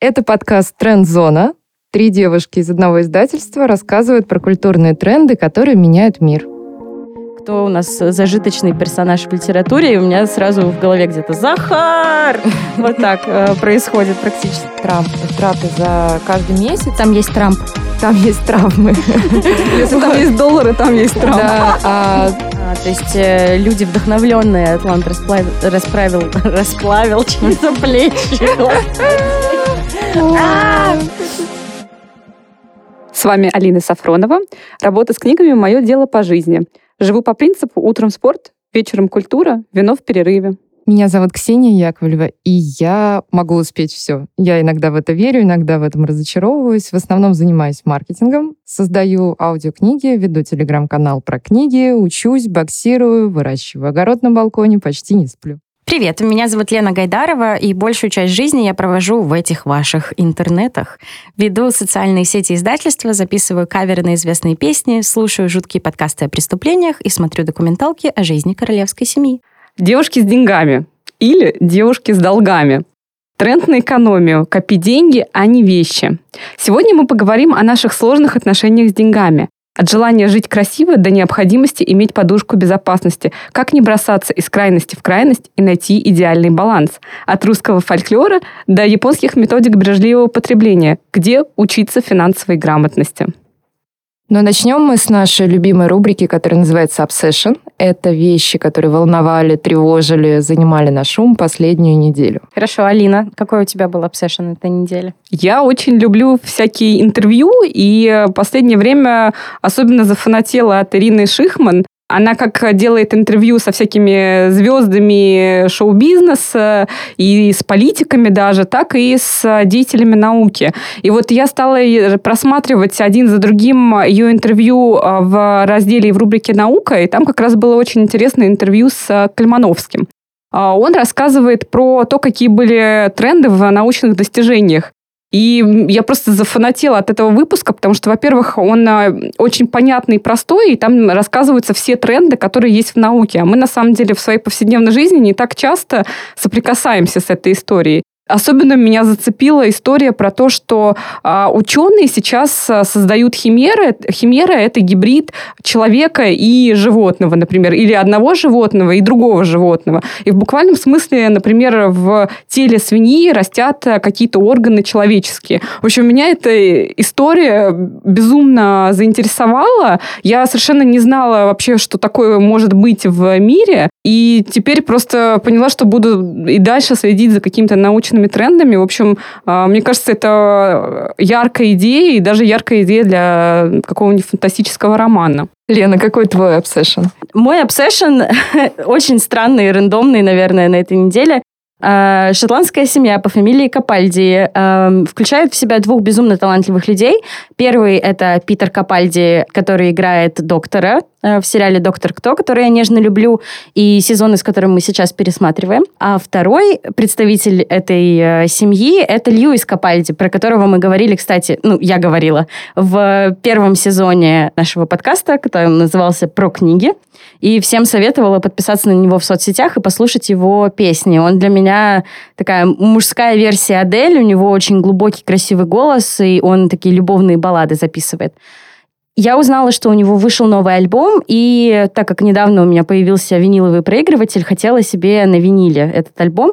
Это подкаст «Тренд-зона». Три девушки из одного издательства рассказывают про культурные тренды, которые меняют мир. Кто у нас зажиточный персонаж в литературе, и у меня сразу в голове где-то «Захар!» Вот так э, происходит практически. Трамп. Траты за каждый месяц. Там есть Трамп. Там есть травмы. Если там есть доллары, там есть Трамп. Да, а А, то есть э, люди вдохновленные, Атлант расплавил, расправил, расплавил чьи-то плечи. С вами Алина Сафронова. Работа с книгами – мое дело по жизни. Живу по принципу «утром спорт, вечером культура, вино в перерыве». Меня зовут Ксения Яковлева, и я могу успеть все. Я иногда в это верю, иногда в этом разочаровываюсь. В основном занимаюсь маркетингом, создаю аудиокниги, веду телеграм-канал про книги, учусь, боксирую, выращиваю огород на балконе, почти не сплю. Привет, меня зовут Лена Гайдарова, и большую часть жизни я провожу в этих ваших интернетах. Веду социальные сети издательства, записываю каверы на известные песни, слушаю жуткие подкасты о преступлениях и смотрю документалки о жизни королевской семьи. Девушки с деньгами или девушки с долгами. Тренд на экономию. Копи деньги, а не вещи. Сегодня мы поговорим о наших сложных отношениях с деньгами. От желания жить красиво до необходимости иметь подушку безопасности. Как не бросаться из крайности в крайность и найти идеальный баланс. От русского фольклора до японских методик бережливого потребления. Где учиться финансовой грамотности. Но начнем мы с нашей любимой рубрики, которая называется Obsession. Это вещи, которые волновали, тревожили, занимали наш ум последнюю неделю. Хорошо, Алина, какой у тебя был обсессион этой недели? Я очень люблю всякие интервью, и в последнее время особенно зафанатела от Ирины Шихман. Она как делает интервью со всякими звездами шоу-бизнеса и с политиками даже, так и с деятелями науки. И вот я стала просматривать один за другим ее интервью в разделе в рубрике «Наука», и там как раз было очень интересное интервью с Кальмановским. А, Он рассказывает про то, какие были тренды в научных достижениях. И я просто зафанатела от этого выпуска, потому что, во-первых, он а, очень понятный и простой, и там рассказываются все тренды, которые есть в науке. А мы, на самом деле, в своей повседневной жизни не так часто соприкасаемся с этой историей. Особенно меня зацепила история про то, что а, ученые сейчас а, создают химеры. Химера – это гибрид человека и животного, например, или одного животного и другого животного. И в буквальном смысле, например, в теле свиньи растят какие-то органы человеческие. В общем, меня эта история безумно заинтересовала. Я совершенно не знала вообще, что такое может быть в мире. И теперь просто поняла, что буду и дальше следить за какими-то научными трендами. В общем, а, мне кажется, это яркая идея, и даже яркая идея для какого-нибудь фантастического романа. Лена, какой твой обсессион? Мой обсессион очень странный и рандомный, наверное, на этой неделе. А, Шотландская семья по фамилии Капальди э, включает в себя двух безумно талантливых людей. Первый это Питер Капальди, который играет доктора э, в сериале «Доктор Кто», который я нежно люблю, и сезоны, с которым мы сейчас пересматриваем. А второй представитель этой э, семьи это Льюис Капальди, про которого мы говорили, кстати, ну, я говорила, в первом сезоне нашего подкаста, который назывался «Про книги». И всем советовала подписаться на него в соцсетях и послушать его песни. Он для меня такая мужская версия Адель. У него очень глубокий, красивый голос, и он такие любовные баллады записывает. Я узнала, что у него вышел новый альбом, и так как недавно у меня появился виниловый проигрыватель, хотела себе на виниле этот альбом.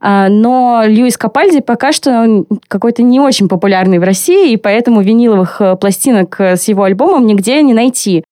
А, Но Льюис Капальди пока что какой-то не очень популярный в России, и поэтому виниловых э, пластинок с его альбомом нигде не найти.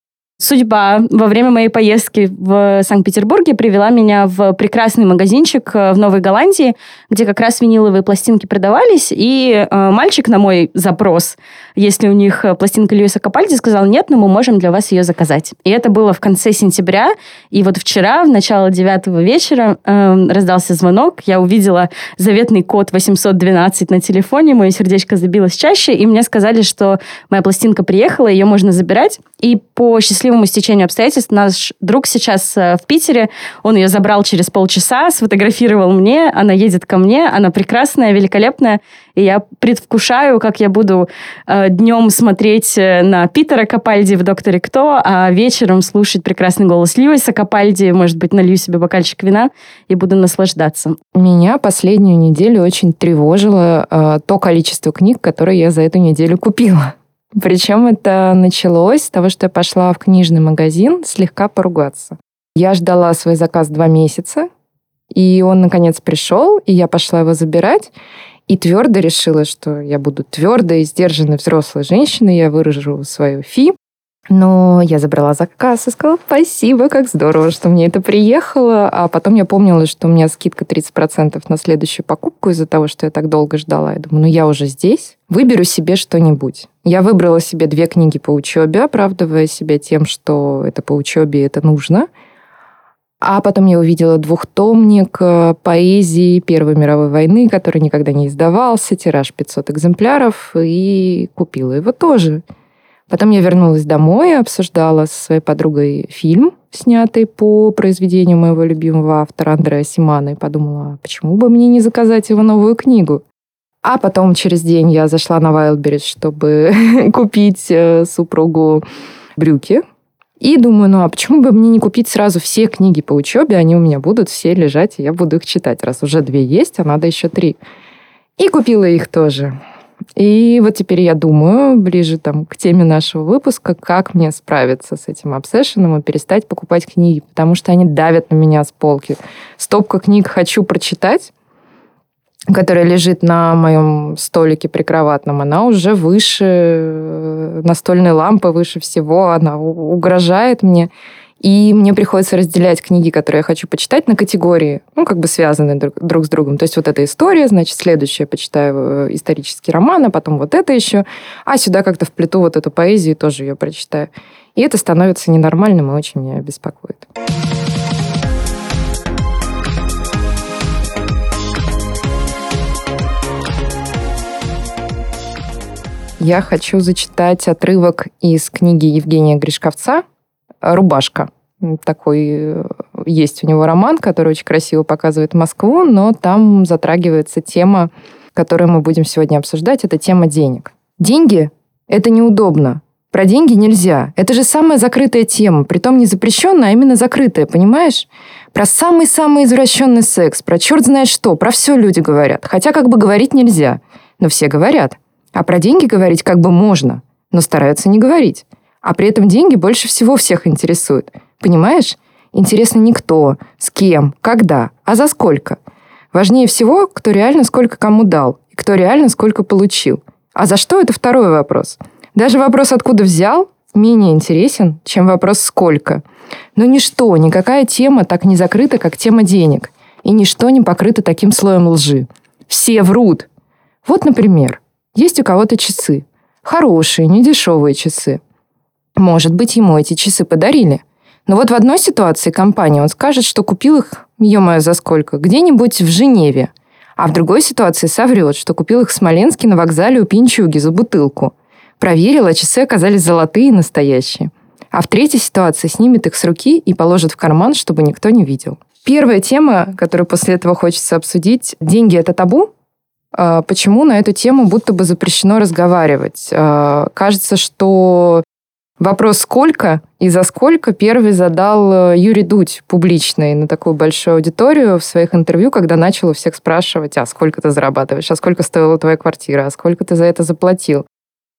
Судьба во время моей поездки в Санкт-Петербурге привела меня в прекрасный магазинчик э, в Новой Голландии, где как раз виниловые пластинки продавались, и э, мальчик на мой запрос, если у них э, пластинка Льюиса Капальди, сказал, нет, но мы можем для вас ее заказать. И это было в конце сентября, и вот вчера, в начало девятого вечера, э, раздался звонок, я увидела заветный код 812 на телефоне, мое сердечко забилось чаще, и мне сказали, что моя пластинка приехала, ее можно забирать, и по счастливому счастливому стечению обстоятельств. Наш друг сейчас э, в Питере, он ее забрал через полчаса, сфотографировал мне, она едет ко мне, она прекрасная, великолепная, и я предвкушаю, как я буду э, днем смотреть э, на Питера Капальди в «Докторе Кто», а вечером слушать прекрасный голос Льюиса Капальди, может быть, налью себе бокальчик вина и буду наслаждаться. Меня последнюю неделю очень тревожило э, то количество книг, которые я за эту неделю купила. Причем это началось с того, что я пошла в книжный магазин слегка поругаться. Я ждала свой заказ два месяца, и он, наконец, пришел, и я пошла его забирать, и твердо решила, что я буду твердой сдержанной взрослой женщиной, я выражу свою фи, но я забрала заказ и сказала, спасибо, как здорово, что мне это приехало. А потом я помнила, что у меня скидка 30% на следующую покупку из-за того, что я так долго ждала. Я думаю, ну я уже здесь, выберу себе что-нибудь. Я выбрала себе две книги по учебе, оправдывая себя тем, что это по учебе, это нужно. А потом я увидела двухтомник э, поэзии Первой мировой войны, который никогда не издавался, тираж 500 экземпляров, и купила его тоже. Потом я вернулась домой, обсуждала со своей подругой фильм, снятый по произведению моего любимого автора Андрея Симана, и подумала, почему бы мне не заказать его новую книгу? А потом через день я зашла на Wildberries, чтобы купить э, супругу брюки. И думаю, ну а почему бы мне не купить сразу все книги по учебе, они у меня будут все лежать, и я буду их читать, раз уже две есть, а надо еще три. И купила их тоже. И вот теперь я думаю, ближе там к теме нашего выпуска, как мне справиться с этим обсессионом и перестать покупать книги, потому что они давят на меня с полки. Стопка книг «Хочу прочитать», которая лежит на моем столике прикроватном, она уже выше э, настольной лампы, выше всего, она угрожает мне. И мне приходится разделять книги, которые я хочу почитать, на категории, ну, как бы связанные друг, друг с другом. То есть вот эта история, значит, следующее почитаю э, исторический роман, а потом вот это еще. А сюда как-то вплету вот эту поэзию, тоже ее прочитаю. И это становится ненормальным и очень меня беспокоит. Я хочу зачитать отрывок из книги Евгения Гришковца «Рубашка». Такой э, есть у него роман, который очень красиво показывает Москву, но там затрагивается тема, которую мы будем сегодня обсуждать, это тема денег. Деньги – это неудобно. Про деньги нельзя. Это же самая закрытая тема, притом не запрещенная, а именно закрытая, понимаешь? Про самый-самый извращенный секс, про черт знает что, про все люди говорят. Хотя как бы говорить нельзя, но все говорят. А про деньги говорить как бы можно, но стараются не говорить. А при этом деньги больше всего всех интересуют. Понимаешь? Интересно не кто, с кем, когда, а за сколько. Важнее всего, кто реально сколько кому дал, и кто реально сколько получил. А за что – это второй вопрос. Даже вопрос, откуда взял, менее интересен, чем вопрос «сколько?». Но ничто, никакая тема так не закрыта, как тема денег. И ничто не покрыто таким слоем лжи. Все врут. Вот, например, есть у кого-то часы. Хорошие, недешевые часы. Может быть, ему эти часы подарили. Но вот в одной ситуации компании он скажет, что купил их, ё-моё, за сколько, где-нибудь в Женеве. А в другой ситуации соврет, что купил их в Смоленске на вокзале у Пинчуги за бутылку. Проверил, а часы оказались золотые и настоящие. А в третьей ситуации снимет их с руки и положит в карман, чтобы никто не видел. Первая тема, которую после этого хочется обсудить, деньги это табу? А, почему на эту тему будто бы запрещено разговаривать? А, кажется, что вопрос «сколько?» и «за сколько» первый задал э, Юрий Дудь публичный на такую большую аудиторию в своих интервью, когда начал у всех спрашивать, а сколько ты зарабатываешь, а сколько стоила твоя квартира, а сколько ты за это заплатил.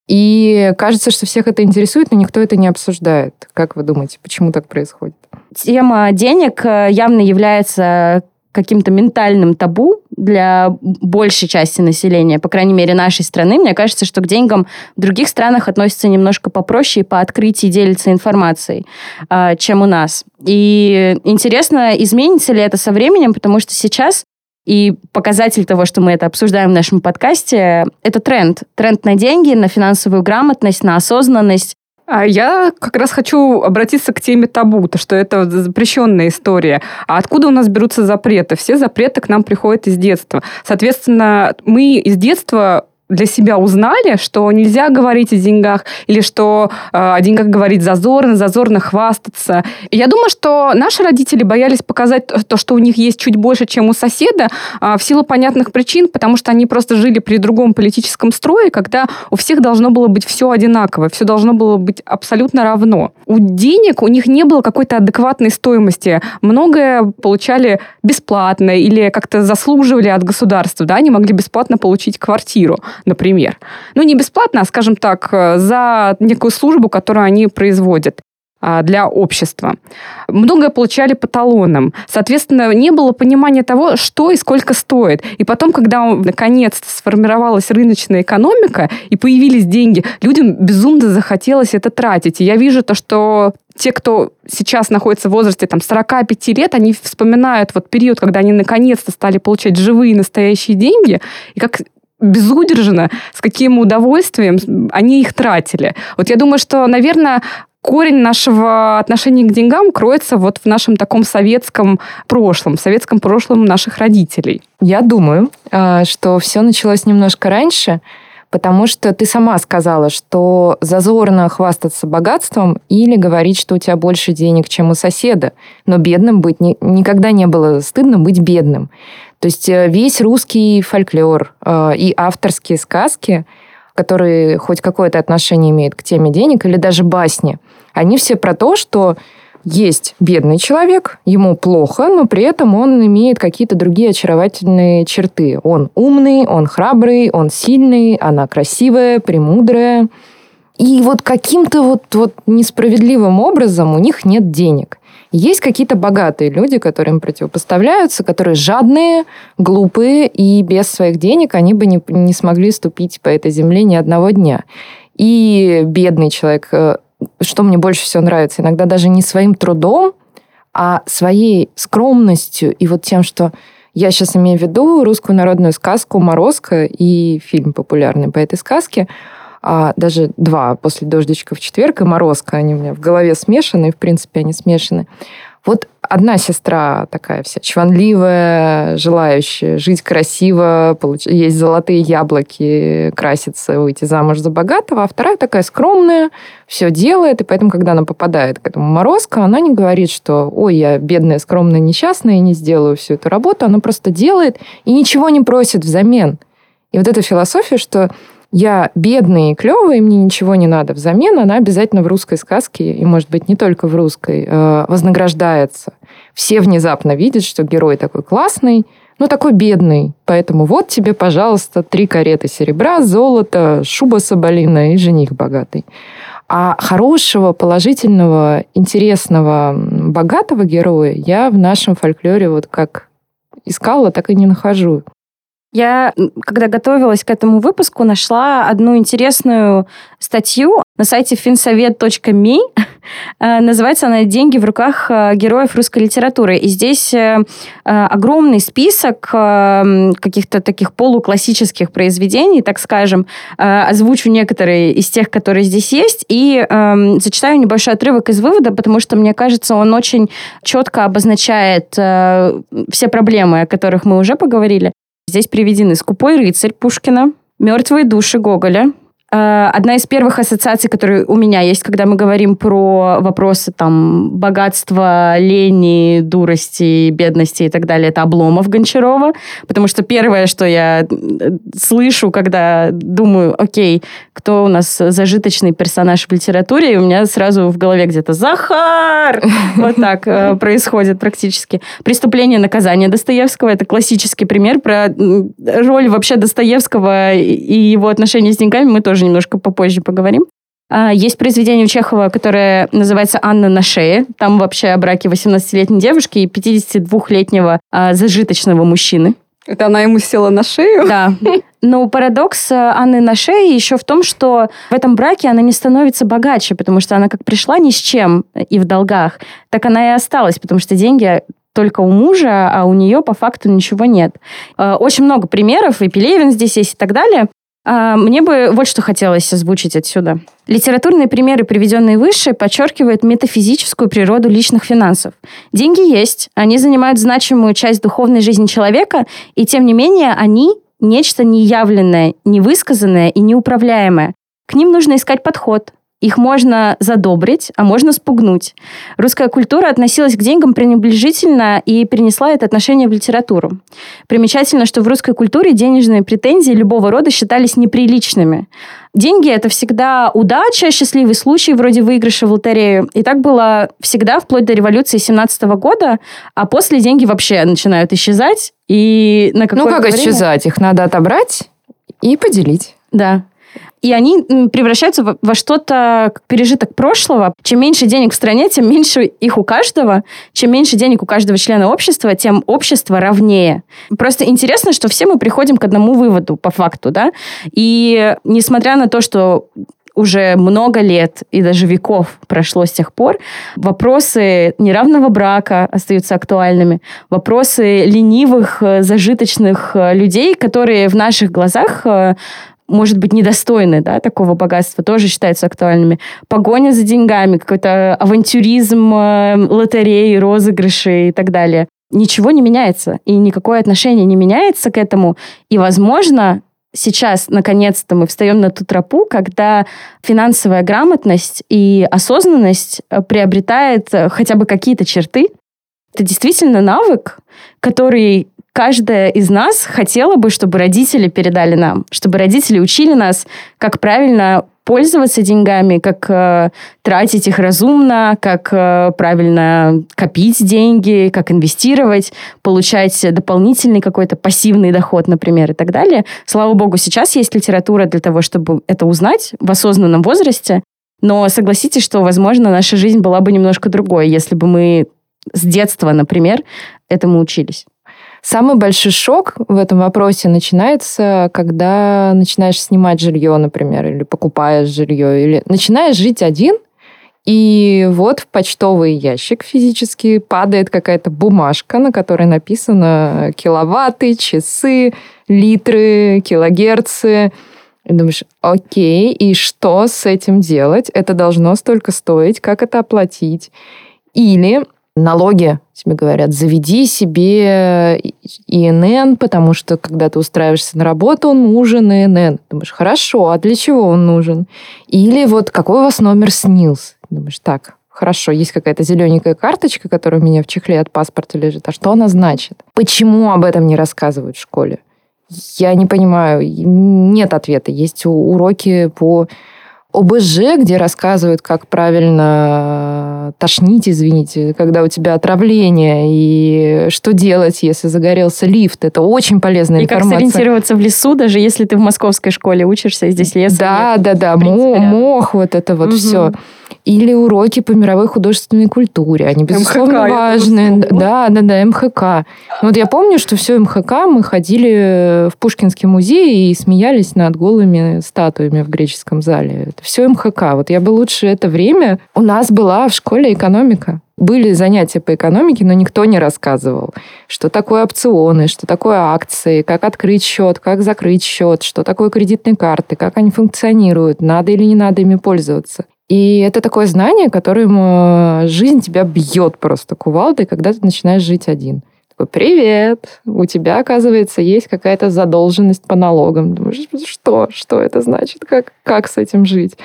И кажется, что всех это интересует, но никто это не обсуждает. Как вы думаете, почему так происходит? Тема денег э, явно является каким-то ментальным табу для большей части населения, по крайней мере, нашей страны. Мне кажется, что к деньгам в других странах относятся немножко попроще и по открытии делятся информацией, а, чем у нас. И интересно, изменится ли это со временем, потому что сейчас и показатель того, что мы это обсуждаем в нашем подкасте, это тренд. Тренд на деньги, на финансовую грамотность, на осознанность. А я как раз хочу обратиться к теме табу, то что это запрещенная история. А откуда у нас берутся запреты? Все запреты к нам приходят из детства. Соответственно, мы из детства для себя узнали, что нельзя говорить о деньгах, или что э, о деньгах говорить зазорно, зазорно хвастаться. И я думаю, что наши родители боялись показать то, что у них есть чуть больше, чем у соседа, э, в силу понятных причин, потому что они просто жили при другом политическом строе, когда у всех должно было быть все одинаково, все должно было быть абсолютно равно. У денег у них не было какой-то адекватной стоимости. Многое получали бесплатно или как-то заслуживали от государства. Да? Они могли бесплатно получить квартиру например. Ну, не бесплатно, а, скажем так, э, за некую службу, которую они производят а, для общества. Многое получали по талонам. Соответственно, не было понимания того, что и сколько стоит. И потом, когда наконец-то сформировалась рыночная экономика и появились деньги, людям безумно захотелось это тратить. И я вижу то, что те, кто сейчас находится в возрасте там, 45 лет, они вспоминают вот период, когда они наконец-то стали получать живые настоящие деньги, и как безудержно, с каким удовольствием они их тратили. Вот я думаю, что, наверное, корень нашего отношения к деньгам кроется вот в нашем таком советском прошлом, советском прошлом наших родителей. Я думаю, а, что все началось немножко раньше, потому что ты сама сказала, что зазорно хвастаться богатством или говорить, что у тебя больше денег, чем у соседа. Но бедным быть ни, никогда не было стыдно быть бедным. То есть э, весь русский фольклор э, и авторские сказки, которые хоть какое-то отношение имеют к теме денег, или даже басни, они все про то, что есть бедный человек, ему плохо, но при этом он имеет какие-то другие очаровательные черты. Он умный, он храбрый, он сильный, она красивая, премудрая. И вот каким-то вот, вот несправедливым образом у них нет денег. Есть какие-то богатые люди, которые им противопоставляются, которые жадные, глупые, и без своих денег они бы не, не смогли ступить по этой земле ни одного дня. И бедный человек, э, что мне больше всего нравится, иногда даже не своим трудом, а своей скромностью и вот тем, что я сейчас имею в виду русскую народную сказку «Морозко» и фильм популярный по этой сказке – а даже два после «Дождичка» в четверг и «Морозка». Они у меня в голове смешаны, в принципе, они смешаны. Вот одна сестра такая вся чванливая, желающая жить красиво, получ... есть золотые яблоки, краситься, выйти замуж за богатого, а вторая такая скромная, все делает, и поэтому, когда она попадает к этому морозка, она не говорит, что ой, я бедная, скромная, несчастная, и не сделаю всю эту работу, она просто делает и ничего не просит взамен. И вот эта философия, что я бедный и клевый, мне ничего не надо взамен, она обязательно в русской сказке, и, может быть, не только в русской, э, вознаграждается. Все внезапно видят, что герой такой классный, но такой бедный. Поэтому вот тебе, пожалуйста, три кареты серебра, золото, шуба соболиная и жених богатый. А хорошего, положительного, интересного, богатого героя я в нашем фольклоре вот как искала, так и не нахожу. Я, когда готовилась к этому выпуску, нашла одну интересную статью на сайте finsовет.me. Э, называется она «Деньги в руках э, героев русской литературы». И здесь э, огромный список каких-то таких полуклассических произведений, так скажем. Озвучу некоторые из тех, которые здесь есть, и зачитаю небольшой отрывок из вывода, потому что, мне кажется, он очень четко обозначает все проблемы, о которых мы уже поговорили. Здесь приведены «Скупой рыцарь» Пушкина, «Мертвые души» Гоголя, одна из первых ассоциаций, которые у меня есть, когда мы говорим про вопросы там богатства, лени, дурости, бедности и так далее, это Обломов Гончарова. Потому что первое, что я э, слышу, когда думаю, окей, кто у нас зажиточный персонаж в литературе, и у меня сразу в голове где-то «Захар!» Вот так э, происходит практически. «Преступление наказание Достоевского» — это классический пример про роль вообще Достоевского и его отношения с деньгами мы тоже немножко попозже поговорим. А, есть произведение у Чехова, которое называется «Анна на шее». Там вообще о браке 18-летней девушки и 52-летнего а, зажиточного мужчины. Это она ему села на шею? Да. Но парадокс э, Анны на шее еще в том, что в этом браке она не становится богаче, потому что она как пришла ни с чем и в долгах, так она и осталась, потому что деньги только у мужа, а у нее по факту ничего нет. Э, очень много примеров, и Пелевин здесь есть и так далее. А, мне бы вот что хотелось озвучить отсюда. Литературные примеры, приведенные выше, подчеркивают метафизическую природу личных финансов. Деньги есть, они занимают значимую часть духовной жизни человека, и тем не менее они нечто неявленное, невысказанное и неуправляемое. К ним нужно искать подход, их можно задобрить, а можно спугнуть. Русская культура относилась к деньгам пренебрежительно и перенесла это отношение в литературу. Примечательно, что в русской культуре денежные претензии любого рода считались неприличными. Деньги – это всегда удача, счастливый случай, вроде выигрыша в лотерею. И так было всегда, вплоть до революции 17 года, а после деньги вообще начинают исчезать. И на Ну, как время... исчезать? Их надо отобрать и поделить. Да. И они превращаются во, что-то, пережиток прошлого. Чем меньше денег в стране, тем меньше их у каждого. Чем меньше денег у каждого члена общества, тем общество ровнее. Просто интересно, что все мы приходим к одному выводу, по факту, да. И несмотря на то, что уже много лет и даже веков прошло с тех пор, вопросы неравного брака остаются актуальными, вопросы ленивых, э, зажиточных э, людей, которые в наших глазах э, может быть, недостойны да, такого богатства, тоже считаются актуальными. Погоня за деньгами, какой-то авантюризм, э, лотереи, розыгрыши и так далее. Ничего не меняется, и никакое отношение не меняется к этому. И, возможно, сейчас, наконец-то, мы встаем на ту тропу, когда финансовая грамотность и осознанность э, приобретает э, хотя бы какие-то черты. Это действительно навык, который каждая из нас хотела бы, чтобы родители передали нам, чтобы родители учили нас, как правильно пользоваться деньгами, как э, тратить их разумно, как э, правильно копить деньги, как инвестировать, получать дополнительный какой-то пассивный доход, например, и так далее. Слава богу, сейчас есть литература для того, чтобы это узнать в осознанном возрасте. Но согласитесь, что, возможно, наша жизнь была бы немножко другой, если бы мы с детства, например, этому учились. Самый большой шок в этом вопросе начинается, когда начинаешь снимать жилье, например, или покупаешь жилье, или начинаешь жить один, и вот в почтовый ящик физически падает какая-то бумажка, на которой написано киловатты, часы, литры, килогерцы. И думаешь, окей, и что с этим делать? Это должно столько стоить, как это оплатить? Или налоги тебе говорят, заведи себе ИНН, потому что когда ты устраиваешься на работу, он нужен ИНН. Думаешь, хорошо, а для чего он нужен? Или вот какой у вас номер СНИЛС? Думаешь, так, Хорошо, есть какая-то зелененькая карточка, которая у меня в чехле от паспорта лежит. А что она значит? Почему об этом не рассказывают в школе? Я не понимаю. Нет ответа. Есть уроки по ОБЖ, где рассказывают, как правильно тошнить, извините, когда у тебя отравление, и что делать, если загорелся лифт. Это очень полезная и информация. И как сориентироваться в лесу, даже если ты в московской школе учишься, и здесь лес. Да, нет, да, да, принципе, мох, вот это вот угу. все или уроки по мировой художественной культуре. Они, безусловно, МХК, важны. Да, да, да, МХК. Вот я помню, что все МХК мы ходили в Пушкинский музей и смеялись над голыми статуями в греческом зале. Это все МХК. Вот я бы лучше это время... У нас была в школе экономика. Были занятия по экономике, но никто не рассказывал, что такое опционы, что такое акции, как открыть счет, как закрыть счет, что такое кредитные карты, как они функционируют, надо или не надо ими пользоваться. И это такое знание, которым э, жизнь тебя бьет просто кувалдой, когда ты начинаешь жить один. Такой, привет, у тебя, оказывается, есть какая-то задолженность по налогам. Думаешь, что? Что это значит? Как, как с этим жить?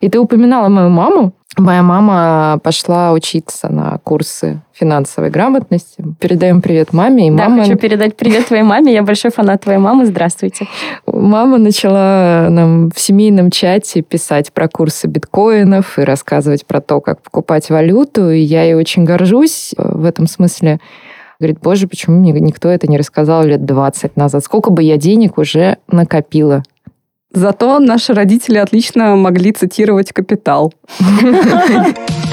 И ты упоминала мою маму. Моя мама пошла учиться на курсы финансовой грамотности. Передаем привет маме. И да, мама... хочу передать привет твоей маме. Я большой фанат твоей мамы. Здравствуйте. Мама начала нам в семейном чате писать про курсы биткоинов и рассказывать про то, как покупать валюту. И я ей очень горжусь в этом смысле. Говорит, боже, почему мне никто это не рассказал лет 20 назад? Сколько бы я денег уже накопила Зато наши родители отлично могли цитировать «Капитал».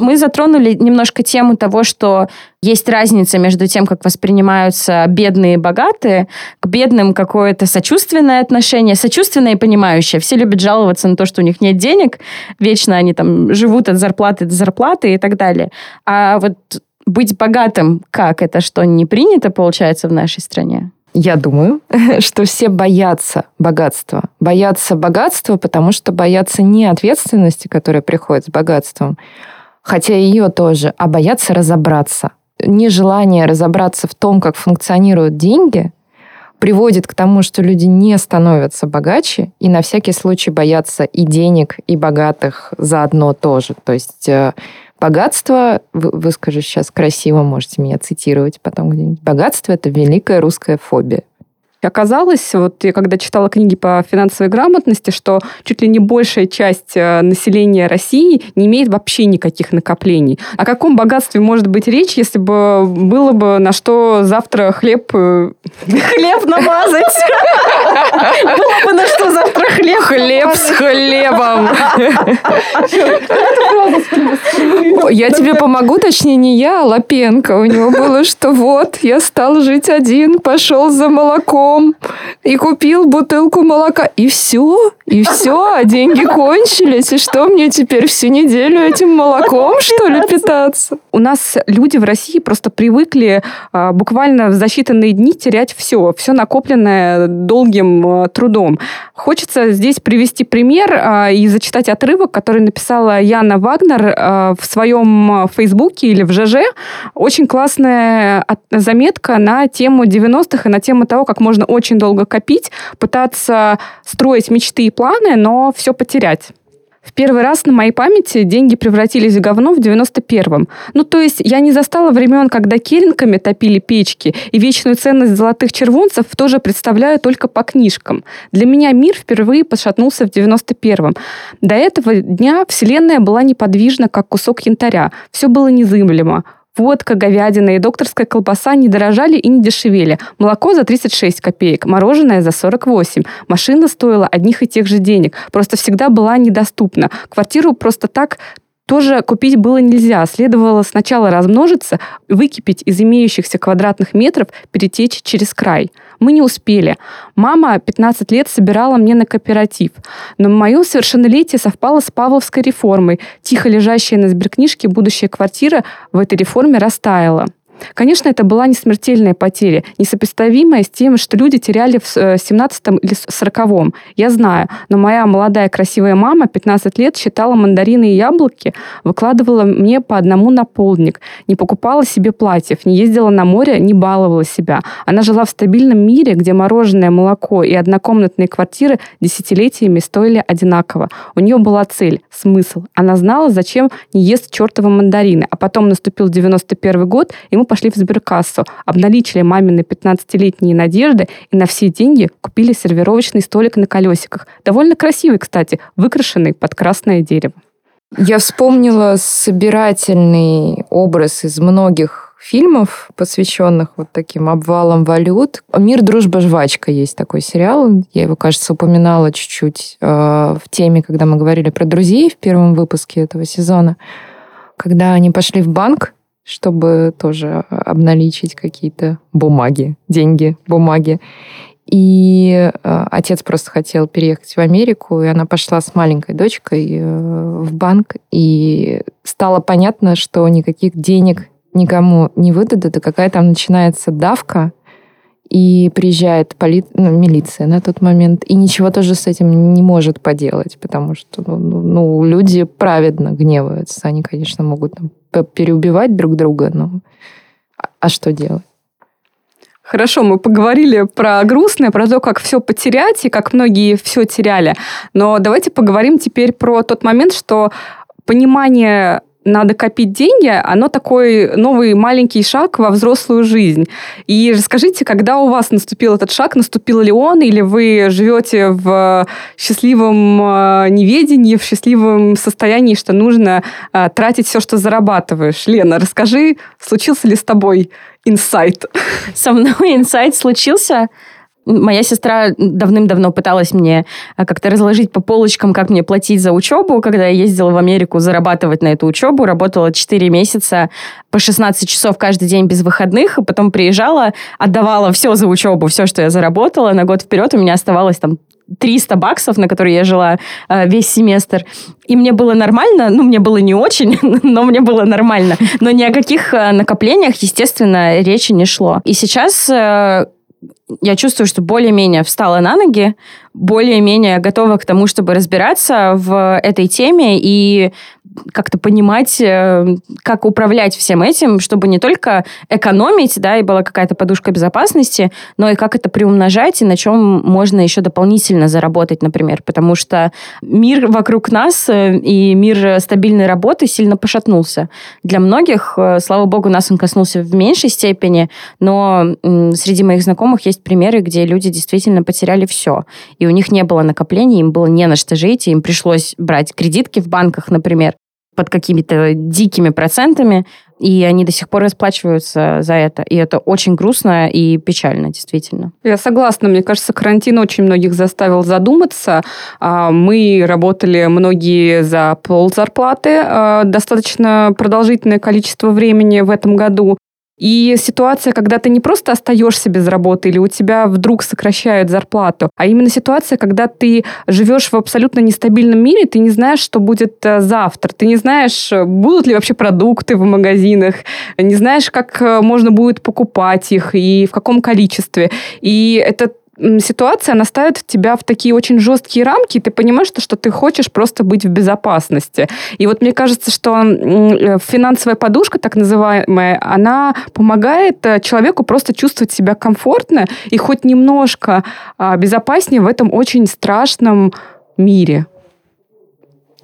Мы затронули немножко тему того, что есть разница между тем, как воспринимаются бедные и богатые. К бедным какое-то сочувственное отношение, сочувственное и понимающее. Все любят жаловаться на то, что у них нет денег, вечно они там живут от зарплаты до зарплаты и так далее. А вот быть богатым, как это что, не принято, получается, в нашей стране? я думаю, что все боятся богатства. Боятся богатства, потому что боятся не ответственности, которая приходит с богатством, хотя ее тоже, а боятся разобраться. Нежелание разобраться в том, как функционируют деньги, приводит к тому, что люди не становятся богаче и на всякий случай боятся и денег, и богатых заодно тоже. То есть э, богатство, выскажу сейчас красиво, можете меня цитировать потом где-нибудь, богатство – это великая русская фобия. Оказалось, вот я когда читала книги по финансовой грамотности, что чуть ли не большая часть э, населения России не имеет вообще никаких накоплений. О каком богатстве может быть речь, если бы было бы на что завтра хлеб... Э, хлеб намазать! Было бы на что завтра хлеб Хлеб с хлебом! Я тебе помогу, точнее не я, а Лапенко. У него было, что вот, я стал жить один, пошел за молоком, молоком и купил бутылку молока. И все, и все, а деньги кончились. И что мне теперь всю неделю этим молоком, что ли, питаться? У нас люди в России просто привыкли а, буквально за считанные дни терять все, все накопленное долгим а, трудом. Хочется здесь привести пример а, и зачитать отрывок, который написала Яна Вагнер а, в своем Фейсбуке или в ЖЖ. Очень классная заметка на тему 90-х и на тему того, как можно можно очень долго копить, пытаться строить мечты и планы, но все потерять. В первый раз на моей памяти деньги превратились в говно в 91-м. Ну, то есть я не застала времен, когда керенками топили печки, и вечную ценность золотых червонцев тоже представляю только по книжкам. Для меня мир впервые пошатнулся в 91-м. До этого дня Вселенная была неподвижна, как кусок янтаря. Все было незыблемо. Водка, говядина и докторская колбаса не дорожали и не дешевели. Молоко за 36 копеек, мороженое за 48. Машина стоила одних и тех же денег. Просто всегда была недоступна. Квартиру просто так тоже купить было нельзя. Следовало сначала размножиться, выкипеть из имеющихся квадратных метров, перетечь через край. Мы не успели. Мама 15 лет собирала мне на кооператив. Но мое совершеннолетие совпало с Павловской реформой. Тихо лежащая на сберкнижке будущая квартира в этой реформе растаяла. Конечно, это была не смертельная потеря, несопоставимая с тем, что люди теряли в 17-м э, или 40-м. Я знаю, но моя молодая красивая мама 15 лет считала мандарины и яблоки, выкладывала мне по одному на полдник, не покупала себе платьев, не ездила на море, не баловала себя. Она жила в стабильном мире, где мороженое, молоко и однокомнатные квартиры десятилетиями стоили одинаково. У нее была цель, смысл. Она знала, зачем не ест чертовы мандарины. А потом наступил 91 год, и мы пошли в сберкассу, обналичили мамины 15-летние надежды и на все деньги купили сервировочный столик на колесиках. Довольно красивый, кстати, выкрашенный под красное дерево. Я вспомнила собирательный образ из многих фильмов, посвященных вот таким обвалам валют. «Мир, дружба, жвачка» есть такой сериал. Я его, кажется, упоминала чуть-чуть э, в теме, когда мы говорили про друзей в первом выпуске этого сезона. Когда они пошли в банк, чтобы тоже обналичить какие-то бумаги, деньги, бумаги. И э, отец просто хотел переехать в Америку, и она пошла с маленькой дочкой э, в банк, и стало понятно, что никаких денег никому не выдадут, и какая там начинается давка, и приезжает поли... ну, милиция на тот момент, и ничего тоже с этим не может поделать, потому что ну, ну, ну люди праведно гневаются. Они, конечно, могут там, переубивать друг друга, но а, а что делать? Хорошо, мы поговорили про грустное, про то, как все потерять и как многие все теряли. Но давайте поговорим теперь про тот момент, что понимание надо копить деньги, оно такой новый маленький шаг во взрослую жизнь. И расскажите, когда у вас наступил этот шаг, наступил ли он, или вы живете в счастливом э, неведении, в счастливом состоянии, что нужно э, тратить все, что зарабатываешь? Лена, расскажи, случился ли с тобой инсайт? Со мной инсайт случился Моя сестра давным-давно пыталась мне а, как-то разложить по полочкам, как мне платить за учебу. Когда я ездила в Америку зарабатывать на эту учебу, работала 4 месяца по 16 часов каждый день без выходных, и потом приезжала, отдавала все за учебу, все, что я заработала. На год вперед у меня оставалось там 300 баксов, на которые я жила э, весь семестр. И мне было нормально, ну, мне было не очень, но мне было нормально. Но ни о каких э, накоплениях, естественно, речи не шло. И сейчас э, я чувствую, что более-менее встала на ноги, более-менее готова к тому, чтобы разбираться в этой теме и как-то понимать, э, как управлять всем этим, чтобы не только экономить, да, и была какая-то подушка безопасности, но и как это приумножать, и на чем можно еще дополнительно заработать, например. Потому что мир вокруг нас э, и мир стабильной работы сильно пошатнулся. Для многих, э, слава богу, нас он коснулся в меньшей степени, но среди моих знакомых есть примеры, где люди действительно потеряли все. И у них не было накоплений, им было не на что жить, и им пришлось брать кредитки в банках, например, под какими-то дикими процентами, и они до сих пор расплачиваются за это. И это очень грустно и печально, действительно. Я согласна. Мне кажется, карантин очень многих заставил задуматься. А, мы работали многие за пол зарплаты а, достаточно продолжительное количество времени в этом году. И ситуация, когда ты не просто остаешься без работы или у тебя вдруг сокращают зарплату, а именно ситуация, когда ты живешь в абсолютно нестабильном мире, ты не знаешь, что будет э, завтра, ты не знаешь, будут ли вообще продукты в магазинах, не знаешь, как э, можно будет покупать их и в каком количестве. И это ситуация, она ставит тебя в такие очень жесткие рамки, и ты понимаешь, что, что ты хочешь просто быть в безопасности. И вот мне кажется, что э, финансовая подушка, так называемая, она помогает э, человеку просто чувствовать себя комфортно и хоть немножко а, безопаснее в этом очень страшном мире.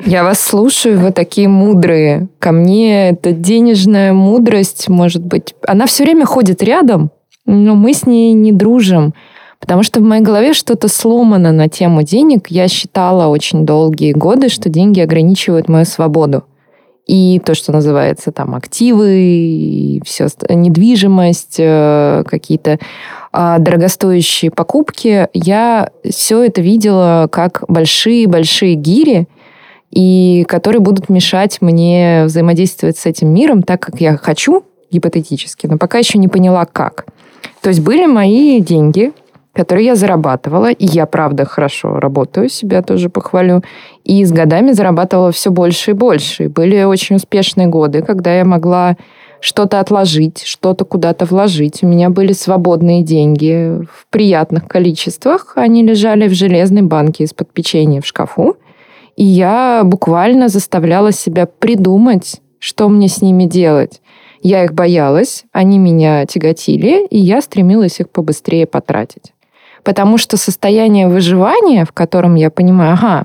Я вас слушаю, вы такие мудрые. Ко мне эта денежная мудрость, может быть, она все время ходит рядом, но мы с ней не дружим. Потому что в моей голове что-то сломано на тему денег. Я считала очень долгие годы, что деньги ограничивают мою свободу. И то, что называется там активы, и все, недвижимость, э, какие-то а, дорогостоящие покупки, я все это видела как большие-большие гири, и которые будут мешать мне взаимодействовать с этим миром так, как я хочу, гипотетически, но пока еще не поняла, как. То есть были мои деньги, которые я зарабатывала, и я, правда, хорошо работаю, себя тоже похвалю, и с годами зарабатывала все больше и больше. И были очень успешные годы, когда я могла что-то отложить, что-то куда-то вложить. У меня были свободные деньги в приятных количествах. Они лежали в железной банке из-под печенья в шкафу. И я буквально заставляла себя придумать, что мне с ними делать. Я их боялась, они меня тяготили, и я стремилась их побыстрее потратить. Потому что состояние выживания, в котором я понимаю, ага,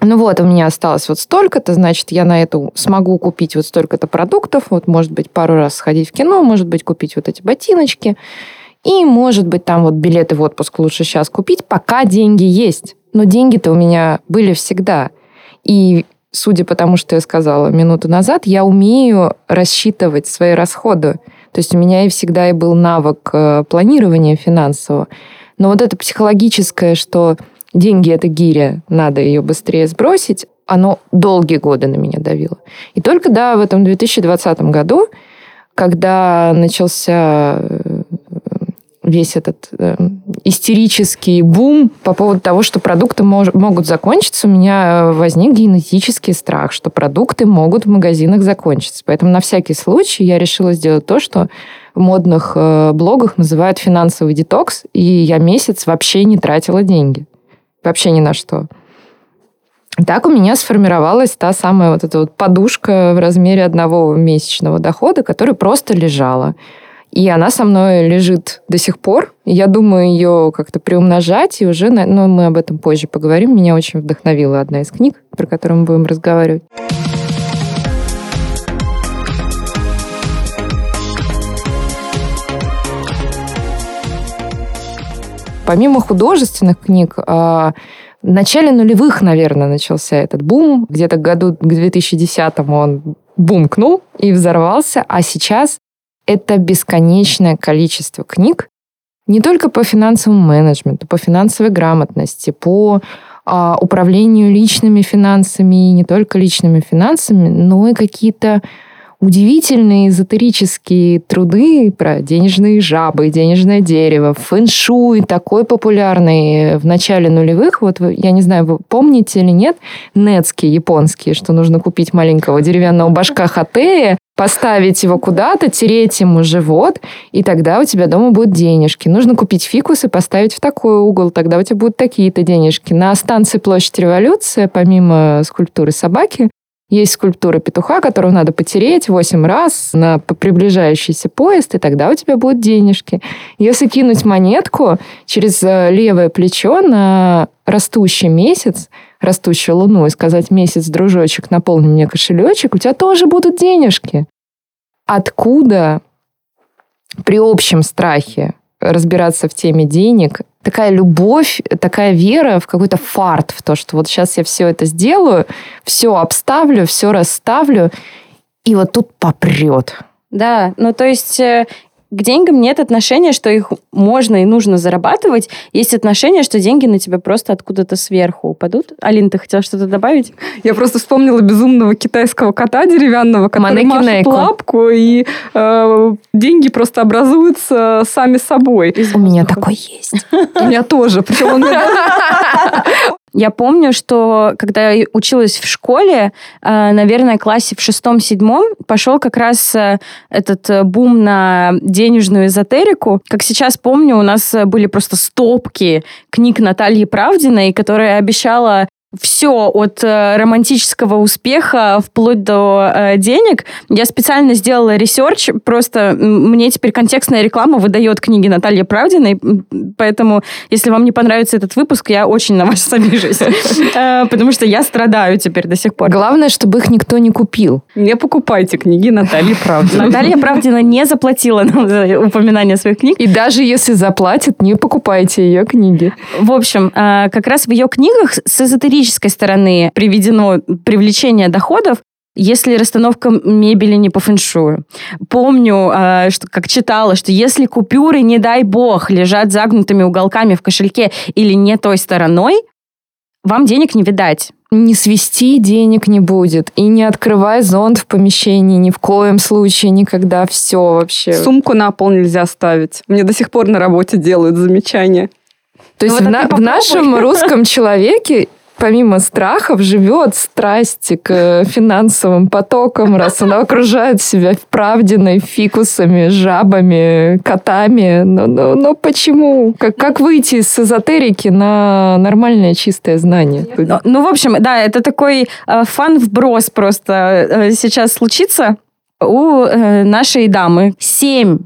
ну вот, у меня осталось вот столько-то, значит, я на эту смогу купить вот столько-то продуктов, вот, может быть, пару раз сходить в кино, может быть, купить вот эти ботиночки, и, может быть, там вот билеты в отпуск лучше сейчас купить, пока деньги есть. Но деньги-то у меня были всегда. И судя по тому, что я сказала минуту назад, я умею рассчитывать свои расходы. То есть у меня и всегда и был навык э, планирования финансового. Но вот это психологическое, что деньги — это гиря, надо ее быстрее сбросить, оно долгие годы на меня давило. И только, да, в этом 2020 году, когда начался весь этот э, истерический бум по поводу того, что продукты мож- могут закончиться, у меня возник генетический страх, что продукты могут в магазинах закончиться. Поэтому на всякий случай я решила сделать то, что в модных э, блогах называют финансовый детокс, и я месяц вообще не тратила деньги. Вообще ни на что. Так у меня сформировалась та самая вот эта вот подушка в размере одного месячного дохода, которая просто лежала. И она со мной лежит до сих пор. Я думаю ее как-то приумножать, и уже, но мы об этом позже поговорим. Меня очень вдохновила одна из книг, про которую мы будем разговаривать. Помимо художественных книг, а, в начале нулевых, наверное, начался этот бум. Где-то к году к 2010 он бумкнул и взорвался, а сейчас это бесконечное количество книг, не только по финансовому менеджменту, по финансовой грамотности, по а, управлению личными финансами, и не только личными финансами, но и какие-то удивительные эзотерические труды про денежные жабы, денежное дерево, фэн-шуй, такой популярный в начале нулевых. Вот я не знаю, вы помните или нет, нецкие японские, что нужно купить маленького деревянного башка Хатея, поставить его куда-то, тереть ему живот, и тогда у тебя дома будут денежки. Нужно купить фикус и поставить в такой угол, тогда у тебя будут такие-то денежки. На станции Площадь Революция, помимо скульптуры собаки, есть скульптура петуха, которую надо потереть 8 раз на приближающийся поезд, и тогда у тебя будут денежки. Если кинуть монетку через э, левое плечо на растущий месяц, растущую луну, и сказать «месяц, дружочек, наполни мне кошелечек», у тебя тоже будут денежки. Откуда при общем страхе разбираться в теме денег, такая любовь, такая вера в какой-то фарт, в то, что вот сейчас я все это сделаю, все обставлю, все расставлю, и вот тут попрет. Да, ну то есть э, к деньгам нет отношения, что их можно и нужно зарабатывать. Есть отношение, что деньги на тебя просто откуда-то сверху упадут. Алин, ты хотела что-то добавить? Я просто вспомнила безумного китайского кота деревянного, который машет лапку, и э, деньги просто образуются сами собой. У меня такой есть. У меня тоже. Причем он Я помню, что когда я училась в школе, э, наверное, в классе в шестом-седьмом пошел как раз э, этот э, бум на денежную эзотерику. Как сейчас помню, у нас были просто стопки книг Натальи Правдиной, которая обещала все от э, романтического успеха вплоть до э, денег. Я специально сделала research, просто мне теперь контекстная реклама выдает книги Натальи Правдиной, поэтому если вам не понравится этот выпуск, я очень на вас обижусь, э, потому что я страдаю теперь до сих пор. Главное, чтобы их никто не купил. Не покупайте книги Натальи Правдиной. Наталья Правдина не заплатила нам за упоминание своих книг. И даже если заплатит, не покупайте ее книги. В общем, э, как раз в ее книгах с эзотерическим юридической стороны приведено привлечение доходов, если расстановка мебели не по фэншую. Помню, э, что как читала, что если купюры, не дай бог, лежат загнутыми уголками в кошельке или не той стороной, вам денег не видать. Не свести денег не будет. И не открывай зонт в помещении ни в коем случае, никогда. Все вообще. Сумку на пол нельзя ставить. Мне до сих пор на работе делают замечания. То есть ну, в, на, в нашем русском человеке помимо страхов живет страсть к финансовым потокам, раз она окружает себя вправдиной фикусами, жабами, котами. Но, но, но почему? Как, как выйти из эзотерики на нормальное чистое знание? Ну, ну в общем, да, это такой э, фан-вброс просто э, сейчас случится у э, нашей дамы. Семь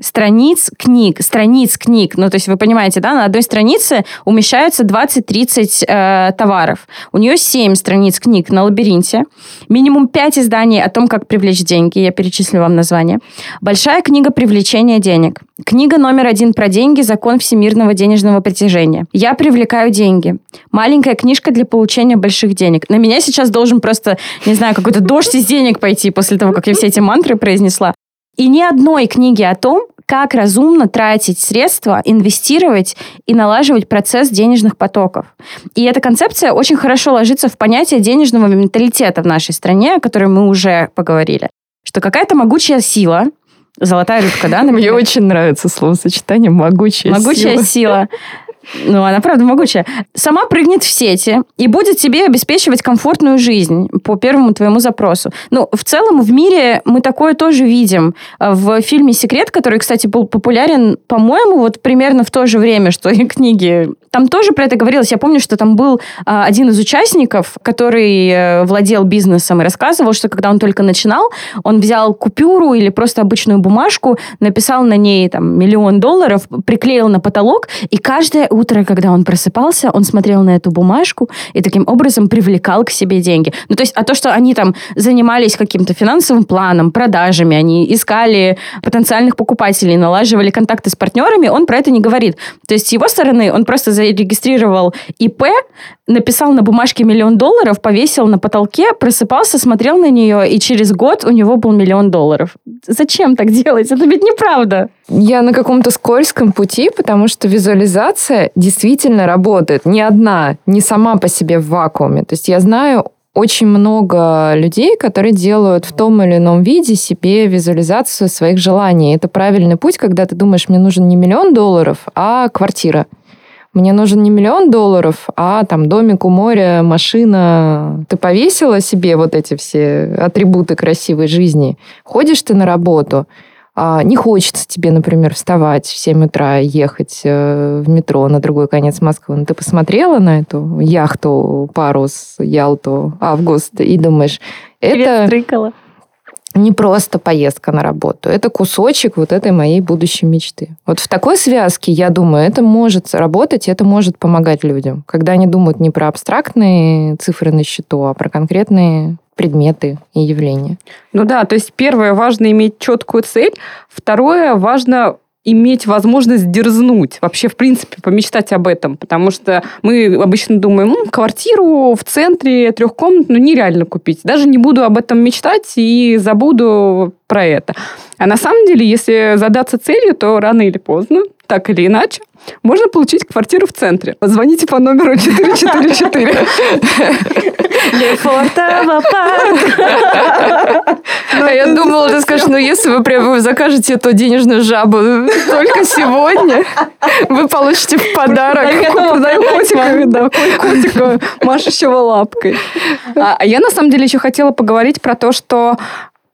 страниц книг, страниц книг. Ну, то есть вы понимаете, да, на одной странице умещается 20-30 э, товаров. У нее 7 страниц книг на лабиринте, минимум 5 изданий о том, как привлечь деньги. Я перечислю вам название. Большая книга привлечения денег. Книга номер один про деньги «Закон всемирного денежного притяжения». «Я привлекаю деньги». Маленькая книжка для получения больших денег. На меня сейчас должен просто, не знаю, какой-то дождь из денег пойти после того, как я все эти мантры произнесла. И ни одной книги о том, как разумно тратить средства, инвестировать и налаживать процесс денежных потоков. И эта концепция очень хорошо ложится в понятие денежного менталитета в нашей стране, о котором мы уже поговорили. Что какая-то могучая сила, золотая рыбка, да? Например? Мне очень нравится словосочетание «могучая, могучая сила». сила ну, она правда могучая, сама прыгнет в сети и будет тебе обеспечивать комфортную жизнь по первому твоему запросу. Ну, в целом в мире мы такое тоже видим. В фильме «Секрет», который, кстати, был популярен, по-моему, вот примерно в то же время, что и книги там тоже про это говорилось. Я помню, что там был а, один из участников, который э, владел бизнесом и рассказывал, что когда он только начинал, он взял купюру или просто обычную бумажку, написал на ней там миллион долларов, приклеил на потолок, и каждое утро, когда он просыпался, он смотрел на эту бумажку и таким образом привлекал к себе деньги. Ну, то есть, а то, что они там занимались каким-то финансовым планом, продажами, они искали потенциальных покупателей, налаживали контакты с партнерами, он про это не говорит. То есть, с его стороны, он просто зарегистрировал ИП, написал на бумажке миллион долларов, повесил на потолке, просыпался, смотрел на нее, и через год у него был миллион долларов. Зачем так делать? Это ведь неправда. Я на каком-то скользком пути, потому что визуализация действительно работает. Не одна, не сама по себе в вакууме. То есть я знаю очень много людей, которые делают в том или ином виде себе визуализацию своих желаний. Это правильный путь, когда ты думаешь, мне нужен не миллион долларов, а квартира мне нужен не миллион долларов, а там домик у моря, машина. Ты повесила себе вот эти все атрибуты красивой жизни. Ходишь ты на работу, не хочется тебе, например, вставать в 7 утра ехать э, в метро на другой конец Москвы. Но ты посмотрела на эту яхту, парус, Ялту, Август и думаешь, это... Не просто поездка на работу, это кусочек вот этой моей будущей мечты. Вот в такой связке, я думаю, это может работать, это может помогать людям, когда они думают не про абстрактные цифры на счету, а про конкретные предметы и явления. Ну да, то есть первое, важно иметь четкую цель, второе, важно иметь возможность дерзнуть, вообще, в принципе, помечтать об этом, потому что мы обычно думаем, ну, квартиру в центре трехкомнатную нереально купить, даже не буду об этом мечтать и забуду про это. А на самом деле, если задаться целью, то рано или поздно, так или иначе, можно получить квартиру в центре. Звоните по номеру 444. Лефортово А я думала, ты скажешь, ну если вы прям закажете эту денежную жабу только сегодня, вы получите в подарок. Котика, да, котика, машущего лапкой. А, а я на самом деле еще хотела поговорить про то, что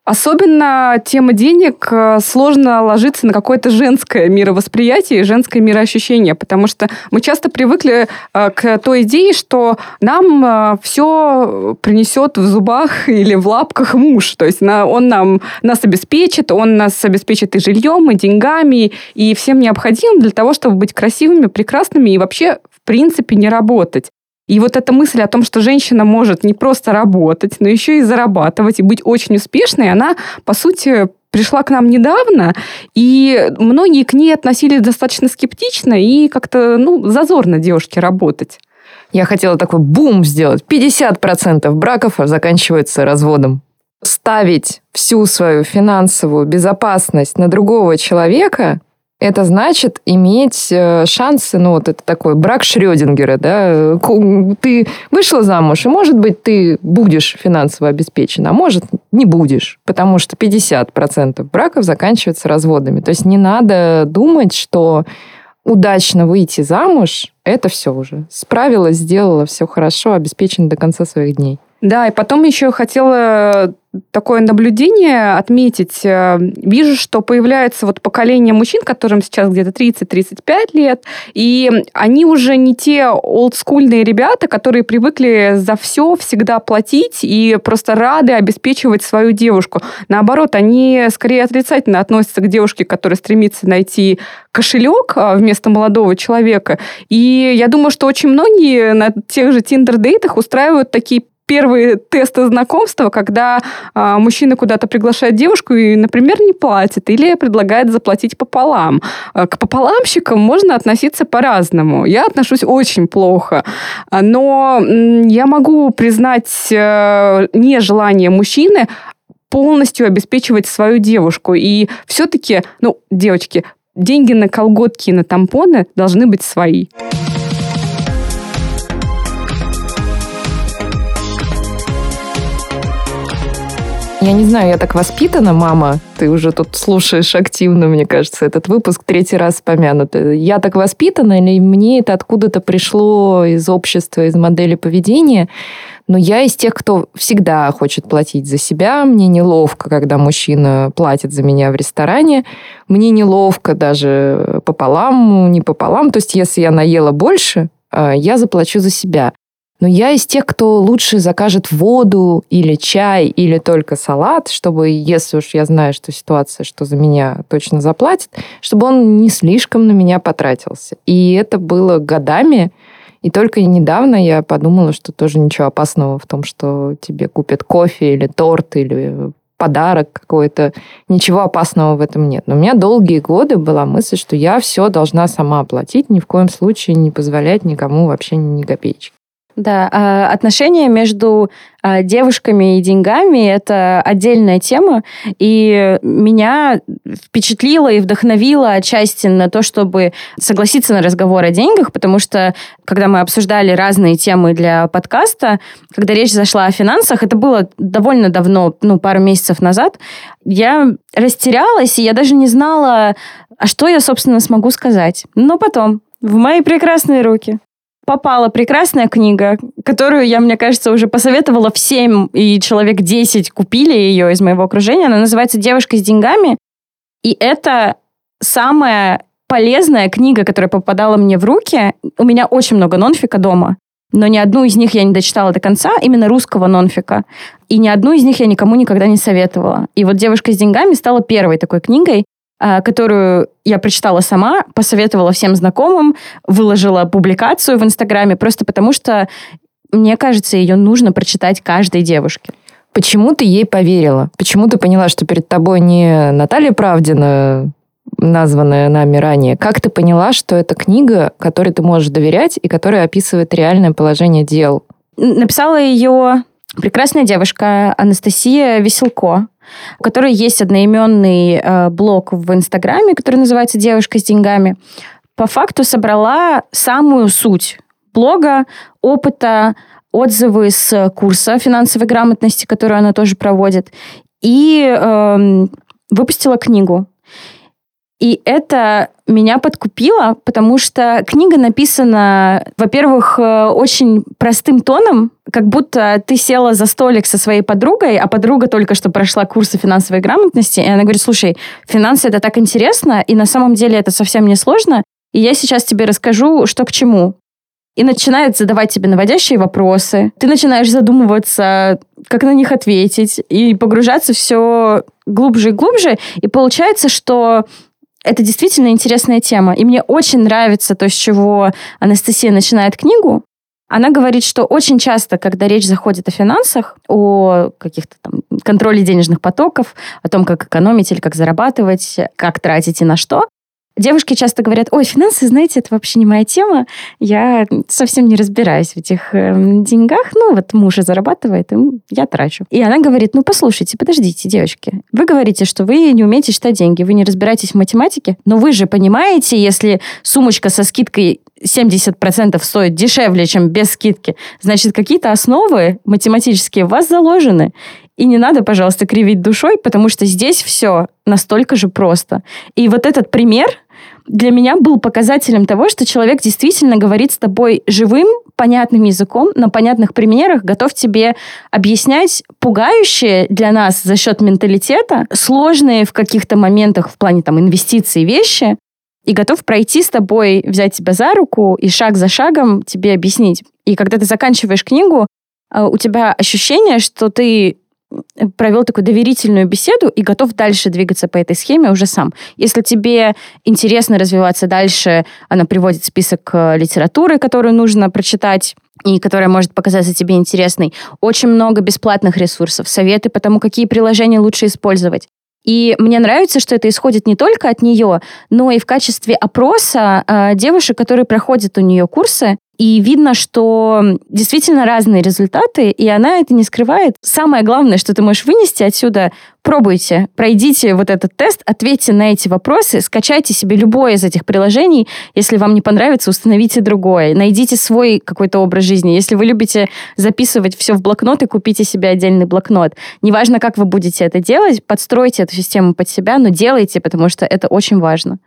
Особенно тема денег э, сложно ложиться на какое-то женское мировосприятие и женское мироощущение, потому что мы часто привыкли э, к той идее, что нам э, все принесет в зубах или в лапках муж. То есть он нам, нас обеспечит, он нас обеспечит и жильем, и деньгами, и всем необходимым для того, чтобы быть красивыми, прекрасными и вообще в принципе не работать. И вот эта мысль о том, что женщина может не просто работать, но еще и зарабатывать и быть очень успешной, она, по сути, пришла к нам недавно, и многие к ней относились достаточно скептично и как-то, ну, зазорно девушке работать. Я хотела такой бум сделать. 50% браков заканчиваются разводом. Ставить всю свою финансовую безопасность на другого человека это значит иметь э, шансы, ну вот это такой брак Шрёдингера, да, ты вышла замуж, и может быть ты будешь финансово обеспечена, а может не будешь, потому что 50% браков заканчиваются разводами. То есть не надо думать, что удачно выйти замуж, это все уже. Справилась, сделала все хорошо, обеспечена до конца своих дней. Да, и потом еще хотела такое наблюдение отметить. Э, вижу, что появляется вот поколение мужчин, которым сейчас где-то 30-35 лет, и они уже не те олдскульные ребята, которые привыкли за все всегда платить и просто рады обеспечивать свою девушку. Наоборот, они скорее отрицательно относятся к девушке, которая стремится найти кошелек а, вместо молодого человека. И я думаю, что очень многие на тех же Тиндер-дейтах устраивают такие первые тесты знакомства, когда а, мужчина куда-то приглашает девушку и, например, не платит или предлагает заплатить пополам. А, к пополамщикам можно относиться по-разному. Я отношусь очень плохо, а, но я могу признать а, нежелание мужчины полностью обеспечивать свою девушку. И все-таки, ну, девочки, деньги на колготки и на тампоны должны быть свои. Я не знаю, я так воспитана, мама. Ты уже тут слушаешь активно, мне кажется, этот выпуск третий раз помянут. Я так воспитана или мне это откуда-то пришло из общества, из модели поведения? Но я из тех, кто всегда хочет платить за себя. Мне неловко, когда мужчина платит за меня в ресторане. Мне неловко даже пополам, не пополам. То есть, если я наела больше, э, я заплачу за себя. Но я из тех, кто лучше закажет воду или чай, или только салат, чтобы, если уж я знаю, что ситуация, что за меня точно заплатит, чтобы он не слишком на меня потратился. И это было годами. И только недавно я подумала, что тоже ничего опасного в том, что тебе купят кофе или торт, или подарок какой-то. Ничего опасного в этом нет. Но у меня долгие годы была мысль, что я все должна сама оплатить, ни в коем случае не позволять никому вообще ни копеечки. Да, а, отношения между а, девушками и деньгами – это отдельная тема, и меня впечатлило и вдохновило отчасти на то, чтобы согласиться на разговор о деньгах, потому что, когда мы обсуждали разные темы для подкаста, когда речь зашла о финансах, это было довольно давно, ну, пару месяцев назад, я растерялась, и я даже не знала, а что я, собственно, смогу сказать? Но потом, в мои прекрасные руки попала прекрасная книга, которую я, мне кажется, уже посоветовала всем, и человек 10 купили ее из моего окружения. Она называется «Девушка с деньгами». И это самая полезная книга, которая попадала мне в руки. У меня очень много нонфика дома, но ни одну из них я не дочитала до конца, именно русского нонфика. И ни одну из них я никому никогда не советовала. И вот «Девушка с деньгами» стала первой такой книгой, которую я прочитала сама, посоветовала всем знакомым, выложила публикацию в Инстаграме, просто потому что, мне кажется, ее нужно прочитать каждой девушке. Почему ты ей поверила? Почему ты поняла, что перед тобой не Наталья Правдина, названная нами ранее? Как ты поняла, что это книга, которой ты можешь доверять и которая описывает реальное положение дел? Написала ее прекрасная девушка Анастасия Веселко у которой есть одноименный э, блог в Инстаграме, который называется «Девушка с деньгами», по факту собрала самую суть блога, опыта, отзывы с курса финансовой грамотности, которую она тоже проводит, и э, выпустила книгу. И это меня подкупило, потому что книга написана, во-первых, э, очень простым тоном, как будто ты села за столик со своей подругой, а подруга только что прошла курсы финансовой грамотности, и она говорит, слушай, финансы это так интересно, и на самом деле это совсем не сложно, и я сейчас тебе расскажу, что к чему. И начинает задавать тебе наводящие вопросы. Ты начинаешь задумываться, как на них ответить, и погружаться все глубже и глубже. И получается, что это действительно интересная тема. И мне очень нравится то, с чего Анастасия начинает книгу. Она говорит, что очень часто, когда речь заходит о финансах, о каких-то там контроле денежных потоков, о том, как экономить или как зарабатывать, как тратить и на что, Девушки часто говорят, ой, финансы, знаете, это вообще не моя тема, я совсем не разбираюсь в этих э, деньгах, ну вот муж зарабатывает, и я трачу. И она говорит, ну послушайте, подождите, девочки, вы говорите, что вы не умеете считать деньги, вы не разбираетесь в математике, но вы же понимаете, если сумочка со скидкой 70% стоит дешевле, чем без скидки, значит, какие-то основы математические у вас заложены. И не надо, пожалуйста, кривить душой, потому что здесь все настолько же просто. И вот этот пример для меня был показателем того, что человек действительно говорит с тобой живым, понятным языком, на понятных примерах, готов тебе объяснять пугающие для нас за счет менталитета, сложные в каких-то моментах в плане там инвестиций вещи, и готов пройти с тобой, взять тебя за руку и шаг за шагом тебе объяснить. И когда ты заканчиваешь книгу, э, у тебя ощущение, что ты провел такую доверительную беседу и готов дальше двигаться по этой схеме уже сам. Если тебе интересно развиваться дальше, она приводит список э, литературы, которую нужно прочитать и которая может показаться тебе интересной. Очень много бесплатных ресурсов, советы по тому, какие приложения лучше использовать. И мне нравится, что это исходит не только от нее, но и в качестве опроса э, девушек, которые проходят у нее курсы, и видно, что действительно разные результаты, и она это не скрывает. Самое главное, что ты можешь вынести отсюда, пробуйте, пройдите вот этот тест, ответьте на эти вопросы, скачайте себе любое из этих приложений. Если вам не понравится, установите другое. Найдите свой какой-то образ жизни. Если вы любите записывать все в блокнот, и купите себе отдельный блокнот. Неважно, как вы будете это делать, подстройте эту систему под себя, но делайте, потому что это очень важно.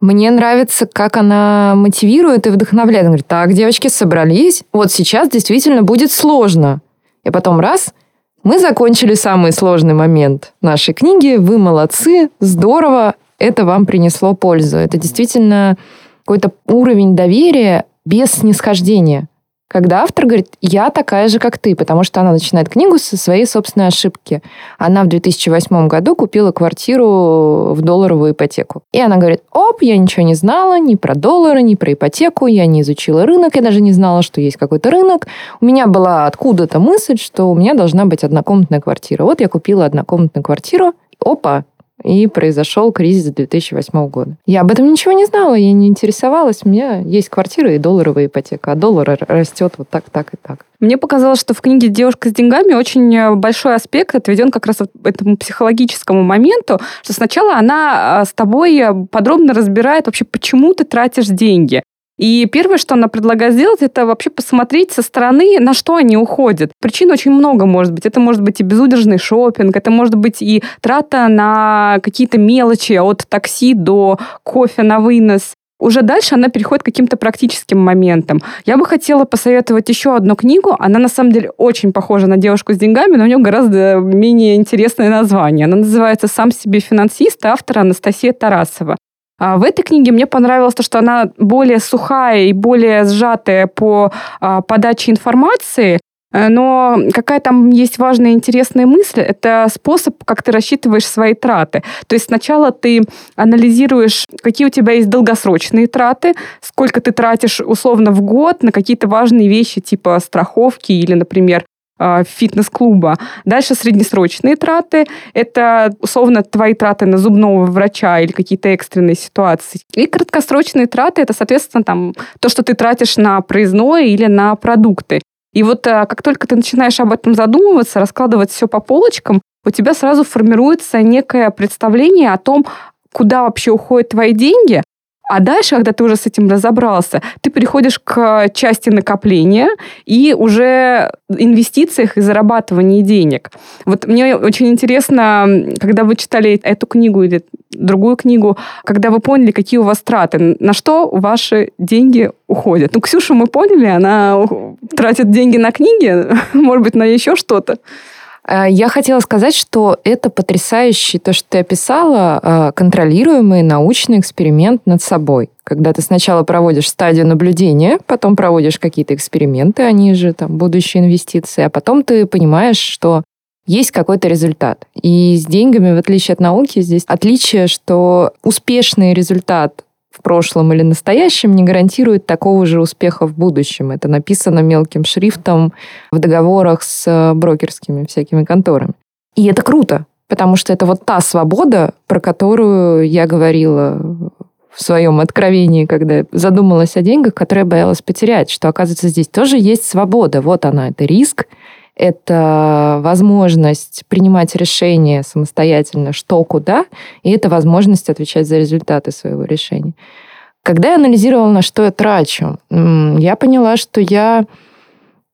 Мне нравится, как она мотивирует и вдохновляет. Она говорит, так, девочки, собрались, вот сейчас действительно будет сложно. И потом раз, мы закончили самый сложный момент нашей книги, вы молодцы, здорово, это вам принесло пользу. Это действительно какой-то уровень доверия без снисхождения. Когда автор говорит, я такая же, как ты, потому что она начинает книгу со своей собственной ошибки. Она в 2008 году купила квартиру в долларовую ипотеку. И она говорит, оп, я ничего не знала ни про доллары, ни про ипотеку, я не изучила рынок, я даже не знала, что есть какой-то рынок. У меня была откуда-то мысль, что у меня должна быть однокомнатная квартира. Вот я купила однокомнатную квартиру, опа, и произошел кризис 2008 года. Я об этом ничего не знала, я не интересовалась. У меня есть квартира и долларовая ипотека, а доллар растет вот так, так и так. Мне показалось, что в книге «Девушка с деньгами» очень э, большой аспект отведен как раз этому психологическому моменту, что сначала она э, с тобой э, подробно разбирает вообще, почему ты тратишь деньги. И первое, что она предлагает сделать, это вообще посмотреть со стороны, на что они уходят. Причин очень много может быть. Это может быть и безудержный шопинг, это может быть и трата на какие-то мелочи от такси до кофе на вынос. уже дальше она переходит к каким-то практическим моментам. Я бы хотела посоветовать еще одну книгу. Она на самом деле очень похожа на девушку с деньгами, но у нее гораздо менее интересное название. Она называется «Сам себе финансист», автора Анастасия Тарасова. А в этой книге мне понравилось то, что она более сухая и более сжатая по а, подаче информации, Э, но какая там есть важная интересная мысль, это способ, как ты рассчитываешь свои траты. То есть сначала ты анализируешь, какие у тебя есть долгосрочные траты, сколько ты тратишь условно в год на какие-то важные вещи типа страховки или, например, фитнес-клуба. Дальше среднесрочные траты. Это, условно, твои траты на зубного врача или какие-то экстренные ситуации. И краткосрочные траты – это, соответственно, там, то, что ты тратишь на проездное или на продукты. И вот э, как только ты начинаешь об этом задумываться, раскладывать все по полочкам, у тебя сразу формируется некое представление о том, куда вообще уходят твои деньги, а дальше, когда ты уже с этим разобрался, ты переходишь к части накопления и уже инвестициях и зарабатывании денег. Вот мне очень интересно, когда вы читали эту книгу или другую книгу, когда вы поняли, какие у вас траты, на что ваши деньги уходят. Ну, Ксюшу мы поняли, она тратит деньги на книги, может быть, на еще что-то. Э, я хотела сказать, что это потрясающий, то, что ты описала, э, контролируемый научный эксперимент над собой. Когда ты сначала проводишь стадию наблюдения, потом проводишь какие-то эксперименты, они же там будущие инвестиции, а потом ты понимаешь, что есть какой-то результат. И с деньгами, в отличие от науки, здесь отличие, что успешный результат прошлом или настоящем не гарантирует такого же успеха в будущем. Это написано мелким шрифтом в договорах с э, брокерскими всякими конторами. И это круто, потому что это вот та свобода, про которую я говорила в своем откровении, когда задумалась о деньгах, которые боялась потерять, что, оказывается, здесь тоже есть свобода. Вот она, это риск, это возможность принимать решения самостоятельно, что куда, и это возможность отвечать за результаты своего решения. Когда я анализировала, на что я трачу, я поняла, что я...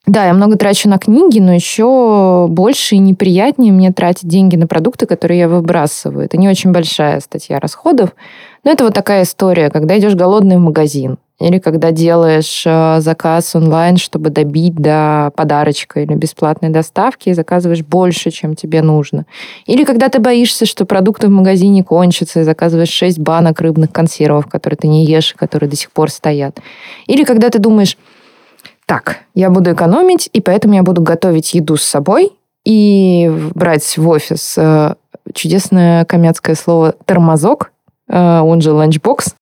Да, я много трачу на книги, но еще больше и неприятнее мне тратить деньги на продукты, которые я выбрасываю. Это не очень большая статья расходов, но это вот такая история, когда идешь голодный в магазин, или когда делаешь э, заказ онлайн, чтобы добить до подарочка или бесплатной доставки, и заказываешь больше, чем тебе нужно. Или когда ты боишься, что продукты в магазине кончатся, и заказываешь 6 банок рыбных консервов, которые ты не ешь, и которые до сих пор стоят. Или когда ты думаешь, так, я буду экономить, и поэтому я буду готовить еду с собой и брать в офис э, чудесное камятское слово «тормозок», э, он же ланчбокс,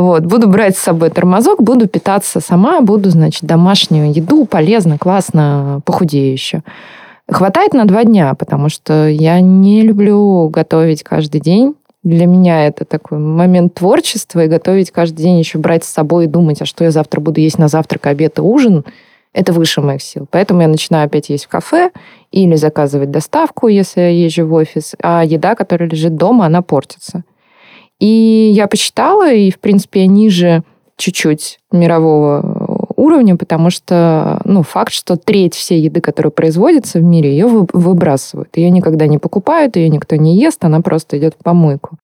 вот, буду брать с собой тормозок, буду питаться сама, буду, значит, домашнюю еду, полезно, классно, похудею еще. Хватает на два дня, потому что я не люблю готовить каждый день. Для меня это такой момент творчества, и готовить каждый день еще брать с собой и думать, а что я завтра буду есть на завтрак, обед и ужин, это выше моих сил. Поэтому я начинаю опять есть в кафе или заказывать доставку, если я езжу в офис, а еда, которая лежит дома, она портится. И я посчитала, и, в принципе, я ниже чуть-чуть мирового уровня, потому что, ну, факт, что треть всей еды, которая производится в мире, ее выбрасывают. Ее никогда не покупают, ее никто не ест, она просто идет в помойку.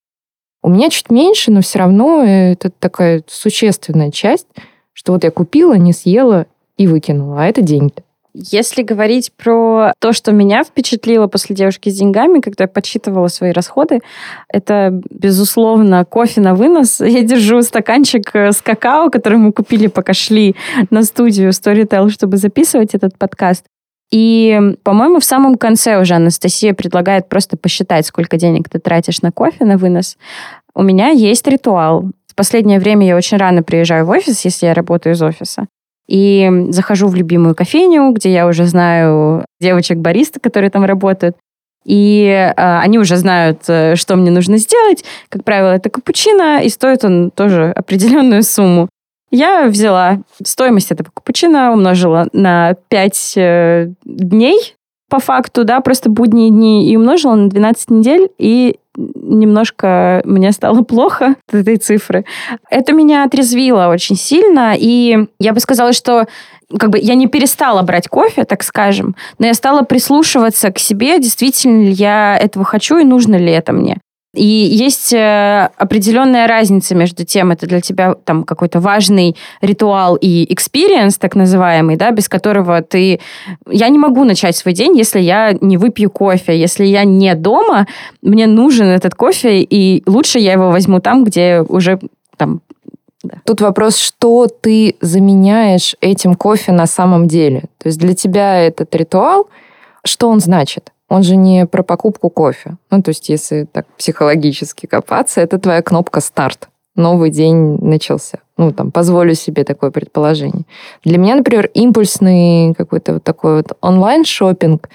У меня чуть меньше, но все равно это такая существенная часть, что вот я купила, не съела и выкинула, а это деньги. Если говорить про то, что меня впечатлило после девушки с деньгами, когда я подсчитывала свои расходы, это, безусловно, кофе на вынос. Я держу стаканчик э, с какао, который мы купили, пока шли на студию Storytel, чтобы записывать этот подкаст. И, по-моему, в самом конце уже Анастасия предлагает просто посчитать, сколько денег ты тратишь на кофе на вынос. У меня есть ритуал. В последнее время я очень рано приезжаю в офис, если я работаю из офиса. И захожу в любимую кофейню, где я уже знаю девочек-бариста, которые там работают. И э, они уже знают, э, что мне нужно сделать. Как правило, это капучино, и стоит он тоже определенную сумму. Я взяла стоимость этого капучино, умножила на 5 э, дней по факту, да, просто будние дни, и умножила на 12 недель, и немножко мне стало плохо от этой цифры. Это меня отрезвило очень сильно, и я бы сказала, что как бы я не перестала брать кофе, так скажем, но я стала прислушиваться к себе, действительно ли я этого хочу и нужно ли это мне. И есть э, определенная разница между тем, это для тебя там какой-то важный ритуал и experience, так называемый, да, без которого ты... Я не могу начать свой день, если я не выпью кофе. Если я не дома, мне нужен этот кофе, и лучше я его возьму там, где уже там да. Тут вопрос, что ты заменяешь этим кофе на самом деле. То есть для тебя этот ритуал, что он значит? Он же не про покупку кофе. Ну, то есть если так психологически копаться, это твоя кнопка «Старт». Новый день начался. Ну, там, позволю себе такое предположение. Для меня, например, импульсный какой-то вот такой вот онлайн шопинг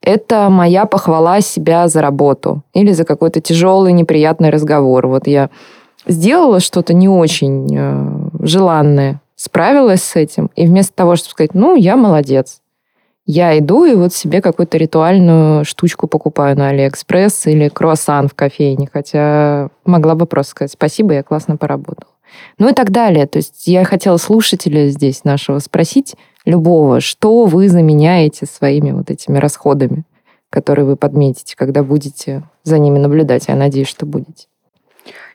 это моя похвала себя за работу или за какой-то тяжелый, неприятный разговор. Вот я сделала что-то не очень э, желанное, справилась с этим, и вместо того, чтобы сказать, ну, я молодец, я иду и вот себе какую-то ритуальную штучку покупаю на Алиэкспресс или круассан в кофейне, хотя могла бы просто сказать спасибо, я классно поработала. Ну и так далее. То есть я хотела слушателя здесь нашего спросить, любого, что вы заменяете своими вот этими расходами, которые вы подметите, когда будете за ними наблюдать. Я надеюсь, что будете.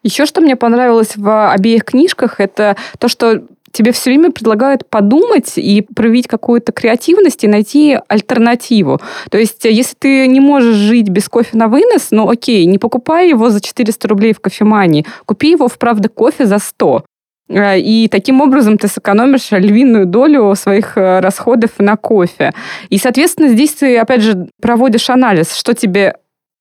Еще что мне понравилось в обеих книжках, это то, что тебе все время предлагают подумать и проявить какую-то креативность и найти альтернативу. То есть, если ты не можешь жить без кофе на вынос, ну окей, не покупай его за 400 рублей в кофемании, купи его в «Правда кофе» за 100. Э, и таким образом ты сэкономишь львиную долю своих э, расходов на кофе. И, соответственно, здесь ты, опять же, проводишь анализ, что тебе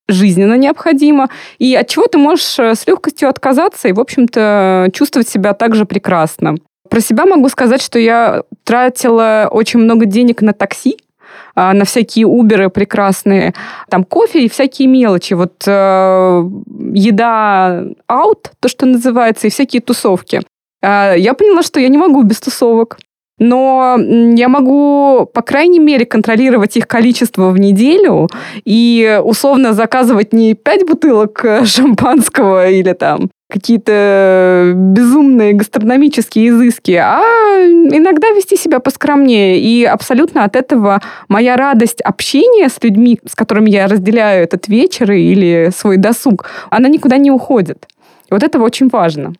жизненно необходимо, и от чего ты можешь э, с легкостью отказаться и, в общем-то, чувствовать себя также прекрасно. Про себя могу сказать, что я тратила очень много денег на такси, а, на всякие уберы прекрасные, там кофе и всякие мелочи, вот э, еда аут, то, что называется, и всякие тусовки. Э, я поняла, что я не могу без тусовок но я могу, по крайней мере, контролировать их количество в неделю и условно заказывать не 5 бутылок э, шампанского или там какие-то безумные гастрономические изыски, а иногда вести себя поскромнее. И абсолютно от этого моя радость общения с людьми, с которыми я разделяю этот вечер или свой досуг, она никуда не уходит. И вот это очень важно.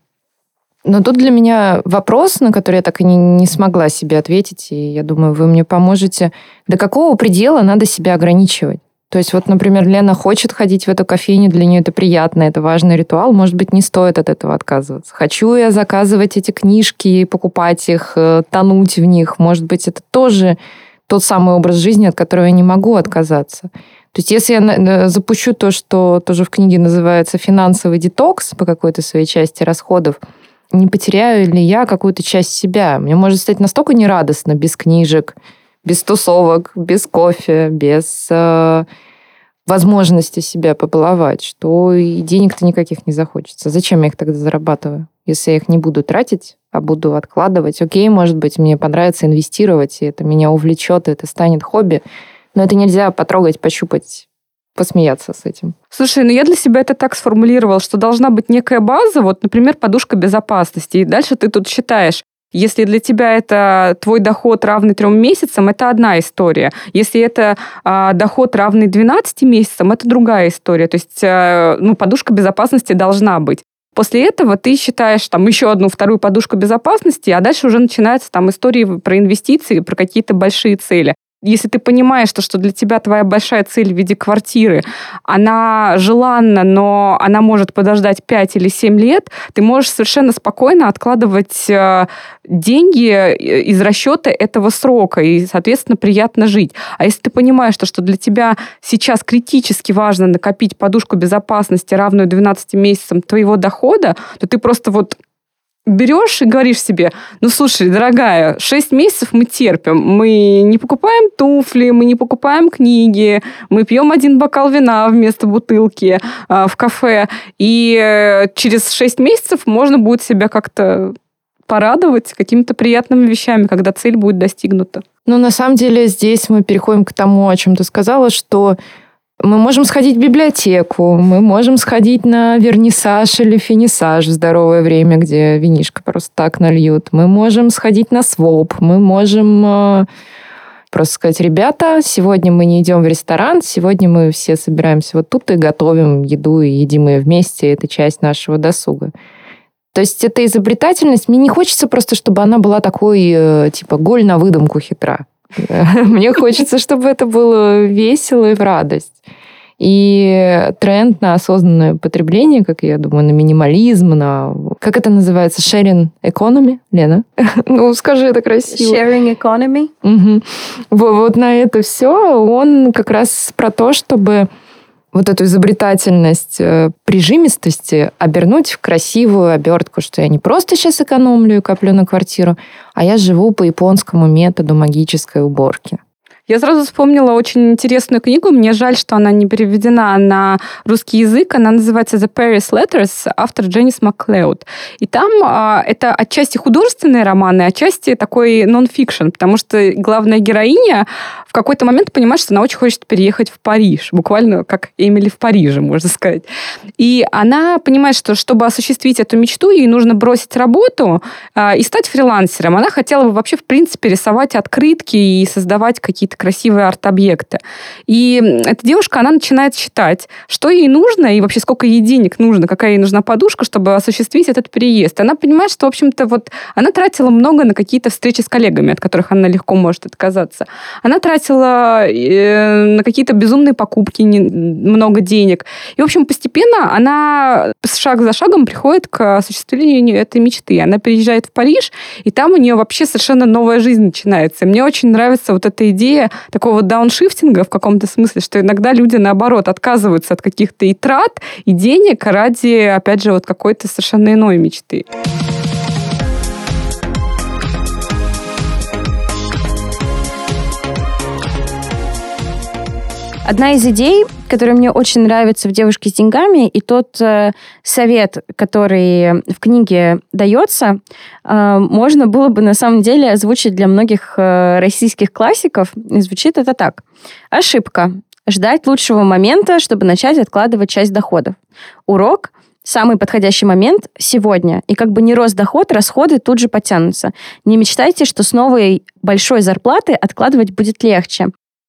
Но тут для меня вопрос, на который я так и не, не смогла себе ответить, и я думаю, вы мне поможете. До какого предела надо себя ограничивать? То есть вот, например, Лена хочет ходить в эту кофейню, для нее это приятно, это важный ритуал, может быть, не стоит от этого отказываться. Хочу я заказывать эти книжки, покупать их, э, тонуть в них, может быть, это тоже тот самый образ жизни, от которого я не могу отказаться. То есть если я запущу то, что тоже в книге называется финансовый детокс по какой-то своей части расходов, не потеряю ли я какую-то часть себя. Мне может стать настолько нерадостно без книжек, без тусовок, без кофе, без э, возможности себя побаловать, что и денег-то никаких не захочется. Зачем я их тогда зарабатываю? Если я их не буду тратить, а буду откладывать, окей, может быть, мне понравится инвестировать, и это меня увлечет, и это станет хобби, но это нельзя потрогать, пощупать посмеяться с этим. Слушай, ну я для себя это так сформулировал, что должна быть некая база, вот, например, подушка безопасности. И дальше ты тут считаешь, если для тебя это твой доход равный трем месяцам, это одна история. Если это а, доход равный 12 месяцам, это другая история. То есть а, ну, подушка безопасности должна быть. После этого ты считаешь там еще одну вторую подушку безопасности, а дальше уже начинаются там истории про инвестиции, про какие-то большие цели. Если ты понимаешь, что, что для тебя твоя большая цель в виде квартиры, она желанна, но она может подождать 5 или 7 лет, ты можешь совершенно спокойно откладывать э, деньги э, из расчета этого срока и, соответственно, приятно жить. А если ты понимаешь, что, что для тебя сейчас критически важно накопить подушку безопасности, равную 12 месяцам твоего дохода, то ты просто вот берешь и говоришь себе, ну, слушай, дорогая, 6 месяцев мы терпим, мы не покупаем туфли, мы не покупаем книги, мы пьем один бокал вина вместо бутылки э, в кафе, и э, через 6 месяцев можно будет себя как-то порадовать какими-то приятными вещами, когда цель будет достигнута. Ну, на самом деле, здесь мы переходим к тому, о чем ты сказала, что мы можем сходить в библиотеку, мы можем сходить на вернисаж или финисаж в здоровое время, где винишко просто так нальют. Мы можем сходить на своп, мы можем, э, Просто сказать, ребята, сегодня мы не идем в ресторан, сегодня мы все собираемся вот тут и готовим еду и едим ее вместе. Это часть нашего досуга. То есть эта изобретательность, мне не хочется просто, чтобы она была такой, э, типа, голь на выдумку хитра. Мне хочется, чтобы это было весело и в радость. И тренд на осознанное потребление, как я думаю, на минимализм, на... Как это называется? Sharing economy? Лена? ну, скажи это красиво. Sharing economy? Угу. Вот, вот на это все он как раз про то, чтобы вот эту изобретательность э, прижимистости обернуть в красивую обертку, что я не просто сейчас экономлю и коплю на квартиру, а я живу по японскому методу магической уборки. Я сразу вспомнила очень интересную книгу. Мне жаль, что она не переведена на русский язык. Она называется The Paris Letters, автор Дженнис Маклеод. И там а, это отчасти художественные романы, отчасти такой нон-фикшн, потому что главная героиня в какой-то момент понимает, что она очень хочет переехать в Париж. Буквально как Эмили в Париже, можно сказать. И она понимает, что чтобы осуществить эту мечту, ей нужно бросить работу а, и стать фрилансером. Она хотела бы вообще, в принципе, рисовать открытки и создавать какие-то красивые арт-объекты. И эта девушка, она начинает считать, что ей нужно и вообще сколько ей денег нужно, какая ей нужна подушка, чтобы осуществить этот переезд. Она понимает, что, в общем-то, вот она тратила много на какие-то встречи с коллегами, от которых она легко может отказаться. Она тратила э, на какие-то безумные покупки много денег. И, в общем, постепенно она шаг за шагом приходит к осуществлению этой мечты. Она переезжает в Париж, и там у нее вообще совершенно новая жизнь начинается. Мне очень нравится вот эта идея такого дауншифтинга в каком-то смысле, что иногда люди, наоборот, отказываются от каких-то и трат, и денег ради, опять же, вот какой-то совершенно иной мечты. Одна из идей, которая мне очень нравится в «Девушке с деньгами», и тот э, совет, который в книге дается, э, можно было бы на самом деле озвучить для многих э, российских классиков. И звучит это так. Ошибка. Ждать лучшего момента, чтобы начать откладывать часть доходов. Урок – самый подходящий момент сегодня. И как бы не рос доход, расходы тут же потянутся. Не мечтайте, что с новой большой зарплаты откладывать будет легче.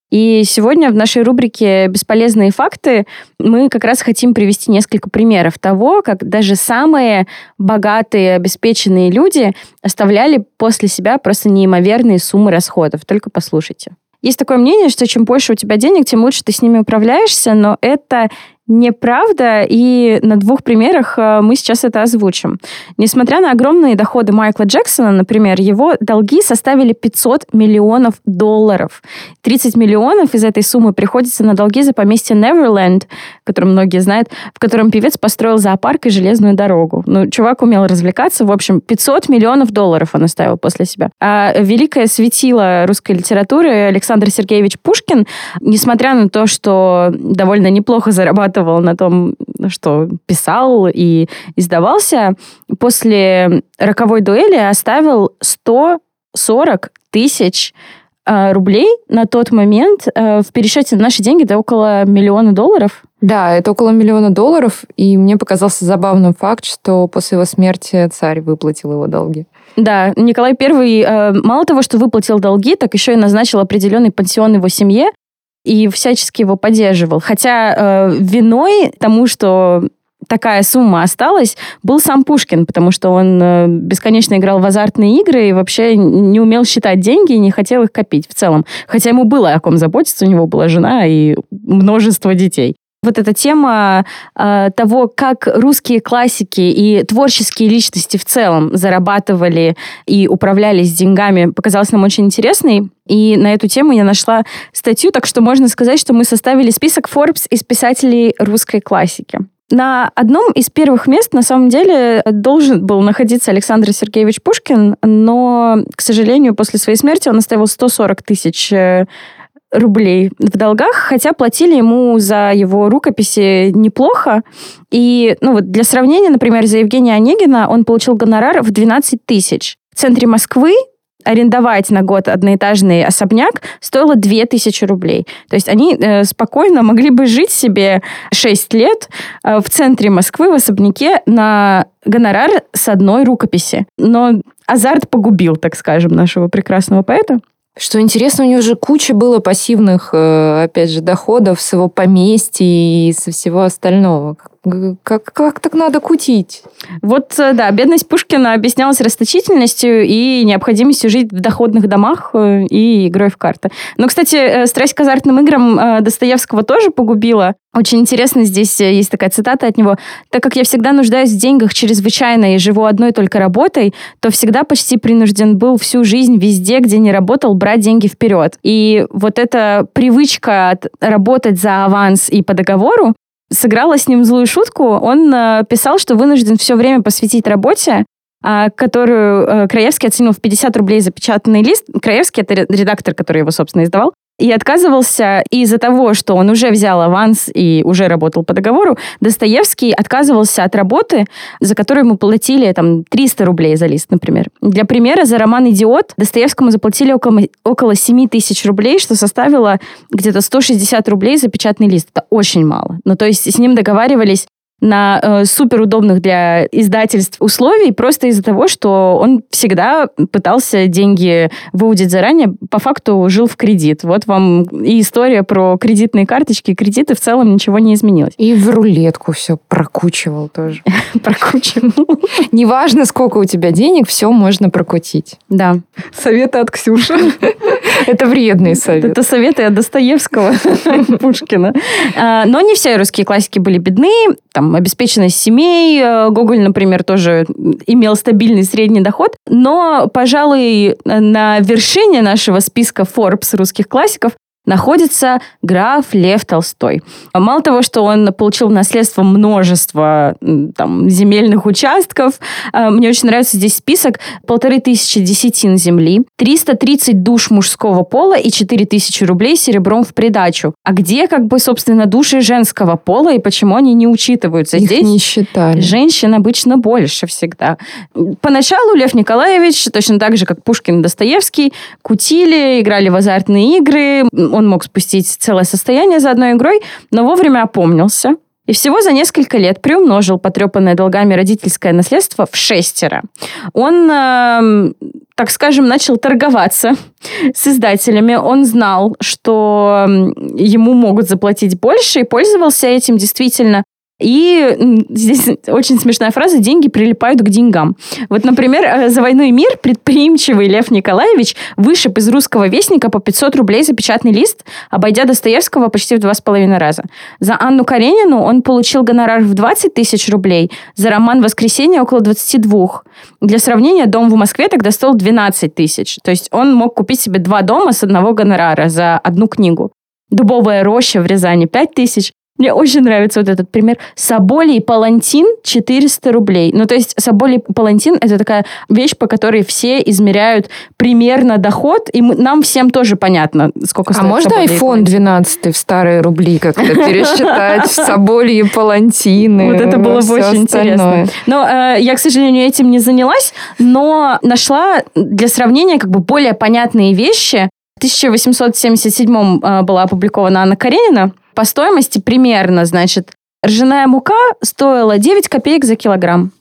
И сегодня в нашей рубрике «Бесполезные факты» мы как раз хотим привести несколько примеров того, как даже самые богатые, обеспеченные люди оставляли после себя просто неимоверные суммы расходов. Только послушайте. Есть такое мнение, что чем больше у тебя денег, тем лучше ты с ними управляешься, но это неправда, и на двух примерах э, мы сейчас это озвучим. Несмотря на огромные доходы Майкла Джексона, например, его долги составили 500 миллионов долларов. 30 миллионов из этой суммы приходится на долги за поместье Неверленд, который многие знают, в котором певец построил зоопарк и железную дорогу. Ну, чувак умел развлекаться. В общем, 500 миллионов долларов он оставил после себя. А великое светило русской литературы Александр Сергеевич Пушкин, несмотря на то, что довольно неплохо зарабатывал зарабатывал на том, что писал и издавался, после роковой дуэли оставил 140 тысяч э, рублей на тот момент. Э, в пересчете на наши деньги это около миллиона долларов. Да, это около миллиона долларов, и мне показался забавным факт, что после его смерти царь выплатил его долги. Да, Николай I э, мало того, что выплатил долги, так еще и назначил определенный пансион его семье, и всячески его поддерживал. Хотя э, виной тому, что такая сумма осталась, был сам Пушкин, потому что он э, бесконечно играл в азартные игры и вообще не умел считать деньги и не хотел их копить в целом. Хотя ему было о ком заботиться, у него была жена и множество детей. Вот эта тема э, того, как русские классики и творческие личности в целом зарабатывали и управлялись деньгами, показалась нам очень интересной. И на эту тему я нашла статью, так что можно сказать, что мы составили список Forbes из писателей русской классики. На одном из первых мест, на самом деле, должен был находиться Александр Сергеевич Пушкин, но, к сожалению, после своей смерти он оставил 140 тысяч э, рублей в долгах, хотя платили ему за его рукописи неплохо. И ну вот для сравнения, например, за Евгения Онегина он получил гонорар в 12 тысяч. В центре Москвы арендовать на год одноэтажный особняк стоило 2000 рублей. То есть они э, спокойно могли бы жить себе 6 лет э, в центре Москвы в особняке на гонорар с одной рукописи. Но азарт погубил, так скажем, нашего прекрасного поэта. Что интересно, у него же куча было пассивных, э, опять же, доходов с его поместья и со всего остального. Как, как так надо кутить? Вот, э, да, бедность Пушкина объяснялась расточительностью и необходимостью жить в доходных домах э, и игрой в карты. Но, кстати, э, страсть к азартным играм Достоевского тоже погубила. Очень интересно, здесь есть такая цитата от него. «Так как я всегда нуждаюсь в деньгах чрезвычайно и живу одной только работой, то всегда почти принужден был всю жизнь везде, где не работал, брать деньги вперед». И вот эта привычка работать за аванс и по договору, сыграла с ним злую шутку. Он э, писал, что вынужден все время посвятить работе, а, которую э, Краевский оценил в 50 рублей за печатанный лист. Краевский — это редактор, который его, собственно, издавал и отказывался из-за того, что он уже взял аванс и уже работал по договору, Достоевский отказывался от работы, за которую ему платили там 300 рублей за лист, например. Для примера, за роман «Идиот» Достоевскому заплатили около, около 7 тысяч рублей, что составило где-то 160 рублей за печатный лист. Это очень мало. Ну, то есть с ним договаривались на э, суперудобных для издательств условий просто из-за того, что он всегда пытался деньги выудить заранее, по факту жил в кредит. Вот вам и история про кредитные карточки, кредиты в целом ничего не изменилось. И в рулетку все прокучивал тоже. Прокучивал. Неважно, сколько у тебя денег, все можно прокутить. Да. Советы от Ксюши. Это вредные советы. Это советы от Достоевского, Пушкина. А, но не все русские классики были бедны. Там обеспеченность семей. Э, Гоголь, например, тоже имел стабильный средний доход. Но, пожалуй, на вершине нашего списка Forbes русских классиков находится граф Лев Толстой. Мало того, что он получил в наследство множество там, земельных участков, э, мне очень нравится здесь список. Полторы тысячи десятин земли, 330 душ мужского пола и 4 тысячи рублей серебром в придачу. А где, как бы, собственно, души женского пола и почему они не учитываются? Их здесь не считали. Женщин обычно больше всегда. Поначалу Лев Николаевич, точно так же, как Пушкин и Достоевский, кутили, играли в азартные игры, он мог спустить целое состояние за одной игрой, но вовремя опомнился и всего за несколько лет приумножил потрепанное долгами родительское наследство в шестеро. Он, э, так скажем, начал торговаться с издателями. Он знал, что ему могут заплатить больше, и пользовался этим действительно и здесь очень смешная фраза «деньги прилипают к деньгам». Вот, например, э, за «Войну и мир» предприимчивый Лев Николаевич вышиб из русского вестника по 500 рублей за печатный лист, обойдя Достоевского почти в два с половиной раза. За Анну Каренину он получил гонорар в 20 тысяч рублей, за роман «Воскресенье» около 22. Для сравнения, дом в Москве тогда стоил 12 тысяч. То есть он мог купить себе два дома с одного гонорара за одну книгу. Дубовая роща в Рязани 5 тысяч, мне очень нравится вот этот пример. Соболий палантин 400 рублей. Ну, то есть Соболий палантин – это такая вещь, по которой все измеряют примерно доход, и мы, нам всем тоже понятно, сколько а стоит А можно iPhone 12 в старые рубли как-то пересчитать? В Соболии палантины. Вот это было бы очень интересно. Но э, я, к сожалению, этим не занялась, но нашла для сравнения как бы более понятные вещи. В 1877 э, была опубликована Анна Каренина, по стоимости примерно, значит, ржаная мука стоила 9 копеек за килограмм.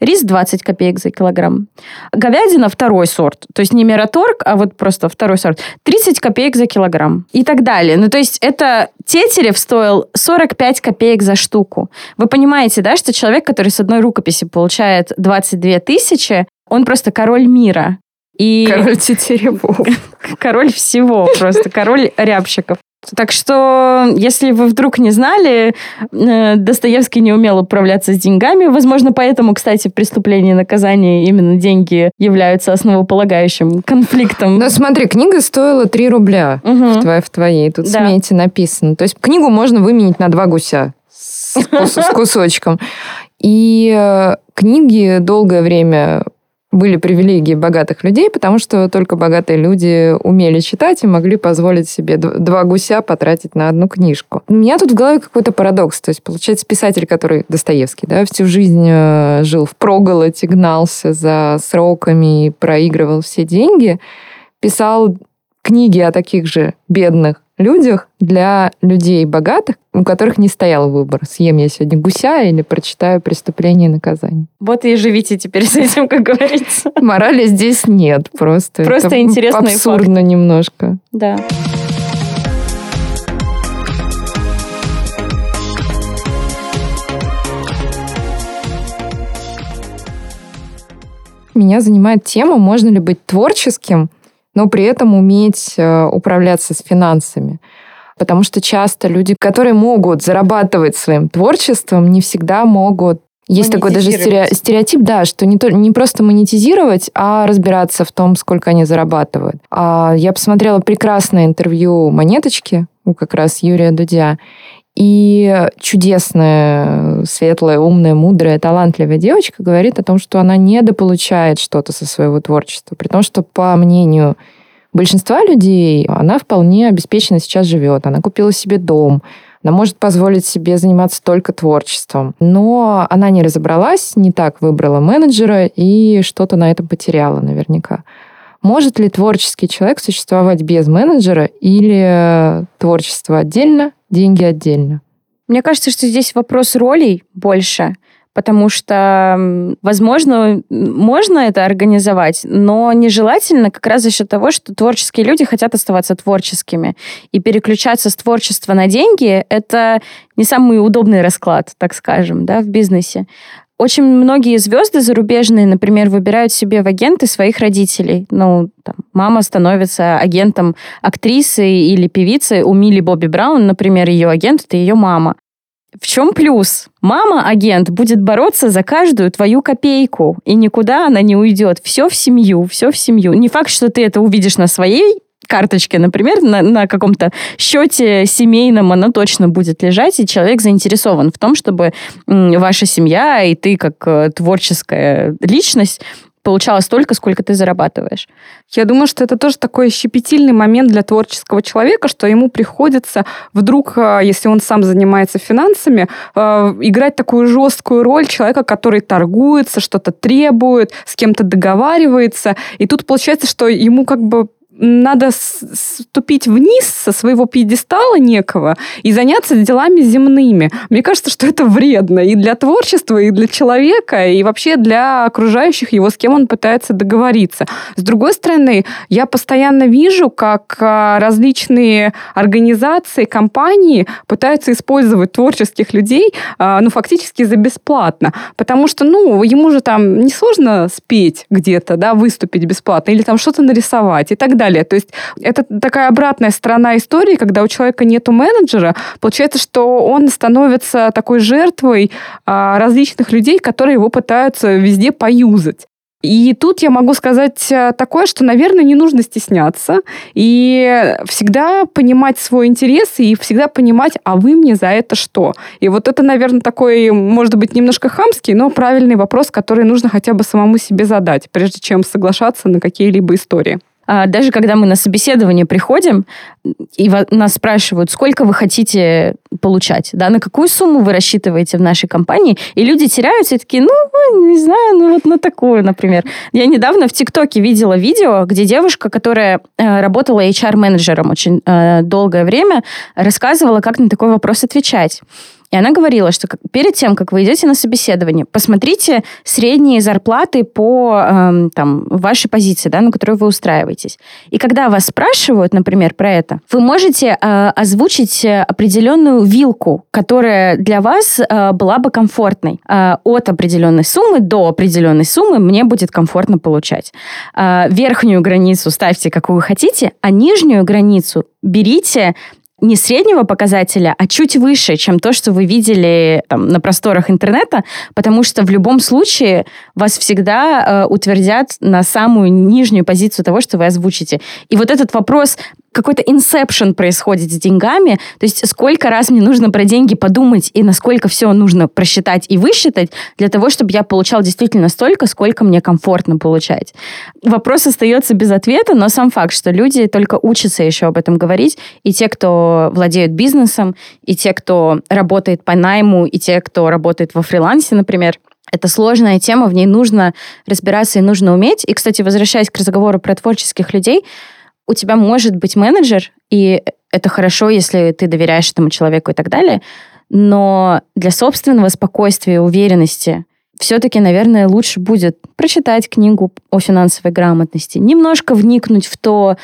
Рис 20 копеек за килограмм. Говядина второй сорт, то есть не Мираторг, а вот просто второй сорт, 30 копеек за килограмм и так далее. Ну, то есть это Тетерев стоил 45 копеек за штуку. Вы понимаете, да, что человек, который с одной рукописи получает 22 тысячи, он просто король мира. И... Король тетеревов. Король всего просто, король рябщиков. Так что, если вы вдруг не знали, э, Достоевский не умел управляться с деньгами. Возможно, поэтому, кстати, в преступлении и наказании именно деньги являются основополагающим конфликтом. Но смотри, книга стоила 3 рубля угу. в, твоей, в твоей. Тут да. смете написано. То есть книгу можно выменить на два гуся с, с кусочком. И э, книги долгое время были привилегии богатых людей, потому что только богатые люди умели читать и могли позволить себе два гуся потратить на одну книжку. У меня тут в голове какой-то парадокс. То есть, получается, писатель, который Достоевский, да, всю жизнь э, жил в проголоде, гнался за сроками и проигрывал все деньги, писал книги о таких же бедных людях для людей богатых, у которых не стоял выбор, съем я сегодня гуся или прочитаю «Преступление и наказание». Вот и живите теперь с этим, как говорится. Морали здесь нет, просто. Просто это интересный абсурдно факт. немножко. Да. Меня занимает тема, можно ли быть творческим, но при этом уметь э, управляться с финансами. Потому что часто люди, которые могут зарабатывать своим творчеством, не всегда могут есть такой даже стереотип, да, что не, то, не просто монетизировать, а разбираться в том, сколько они зарабатывают. А я посмотрела прекрасное интервью «Монеточки» у как раз Юрия Дудя. И чудесная, светлая, умная, мудрая, талантливая девочка говорит о том, что она недополучает что-то со своего творчества. При том, что, по мнению большинства людей, она вполне обеспеченно сейчас живет. Она купила себе дом, она может позволить себе заниматься только творчеством. Но она не разобралась, не так выбрала менеджера и что-то на этом потеряла наверняка. Может ли творческий человек существовать без менеджера или творчество отдельно, деньги отдельно? Мне кажется, что здесь вопрос ролей больше, потому что, возможно, можно это организовать, но нежелательно как раз за счет того, что творческие люди хотят оставаться творческими. И переключаться с творчества на деньги – это не самый удобный расклад, так скажем, да, в бизнесе. Очень многие звезды зарубежные, например, выбирают себе в агенты своих родителей. Ну, там, мама становится агентом актрисы или певицы. У Милли Бобби Браун, например, ее агент – это ее мама. В чем плюс? Мама-агент будет бороться за каждую твою копейку, и никуда она не уйдет. Все в семью, все в семью. Не факт, что ты это увидишь на своей карточке, например, на, на каком-то счете семейном она точно будет лежать, и человек заинтересован в том, чтобы ваша семья и ты как э, творческая личность получала столько, сколько ты зарабатываешь. Я думаю, что это тоже такой щепетильный момент для творческого человека, что ему приходится вдруг, э, если он сам занимается финансами, э, играть такую жесткую роль человека, который торгуется, что-то требует, с кем-то договаривается. И тут получается, что ему как бы надо ступить вниз со своего пьедестала некого и заняться делами земными. Мне кажется, что это вредно и для творчества, и для человека, и вообще для окружающих его, с кем он пытается договориться. С другой стороны, я постоянно вижу, как а, различные организации, компании пытаются использовать творческих людей, а, ну, фактически за бесплатно. Потому что, ну, ему же там несложно спеть где-то, да, выступить бесплатно, или там что-то нарисовать и так далее. То есть это такая обратная сторона истории, когда у человека нету менеджера, получается, что он становится такой жертвой а, различных людей, которые его пытаются везде поюзать. И тут я могу сказать э, такое, что, наверное, не нужно стесняться и всегда понимать свой интерес и всегда понимать, а вы мне за это что? И вот это, наверное, такой, может быть, немножко хамский, но правильный вопрос, который нужно хотя бы самому себе задать, прежде чем соглашаться на какие-либо истории. А Даже когда мы на собеседование приходим, и нас спрашивают, сколько вы хотите получать, да, на какую сумму вы рассчитываете в нашей компании, и люди теряются и такие, ну, ну, не знаю, ну вот на такую, например. Я недавно в ТикТоке видела видео, где девушка, которая э, работала HR-менеджером очень э, долгое время, рассказывала, как на такой вопрос отвечать. И она говорила, что перед тем, как вы идете на собеседование, посмотрите средние зарплаты по эм, там, вашей позиции, да, на которую вы устраиваетесь. И когда вас спрашивают, например, про это, вы можете э, озвучить э, определенную вилку, которая для вас э, была бы комфортной. Э, от определенной суммы до определенной суммы мне будет комфортно получать. Э, верхнюю границу ставьте, какую хотите, а нижнюю границу берите не среднего показателя, а чуть выше, чем то, что вы видели там, на просторах интернета, потому что в любом случае вас всегда э, утвердят на самую нижнюю позицию того, что вы озвучите. И вот этот вопрос, какой-то инсепшн происходит с деньгами, то есть сколько раз мне нужно про деньги подумать и насколько все нужно просчитать и высчитать для того, чтобы я получал действительно столько, сколько мне комфортно получать. Вопрос остается без ответа, но сам факт, что люди только учатся еще об этом говорить, и те, кто владеют бизнесом, и те, кто работает по найму, и те, кто работает во фрилансе, например, это сложная тема, в ней нужно разбираться и нужно уметь. И, кстати, возвращаясь к разговору про творческих людей, у тебя может быть менеджер, и это хорошо, если ты доверяешь этому человеку и так далее, но для собственного спокойствия и уверенности все-таки, наверное, лучше будет прочитать книгу о финансовой грамотности, немножко вникнуть в то,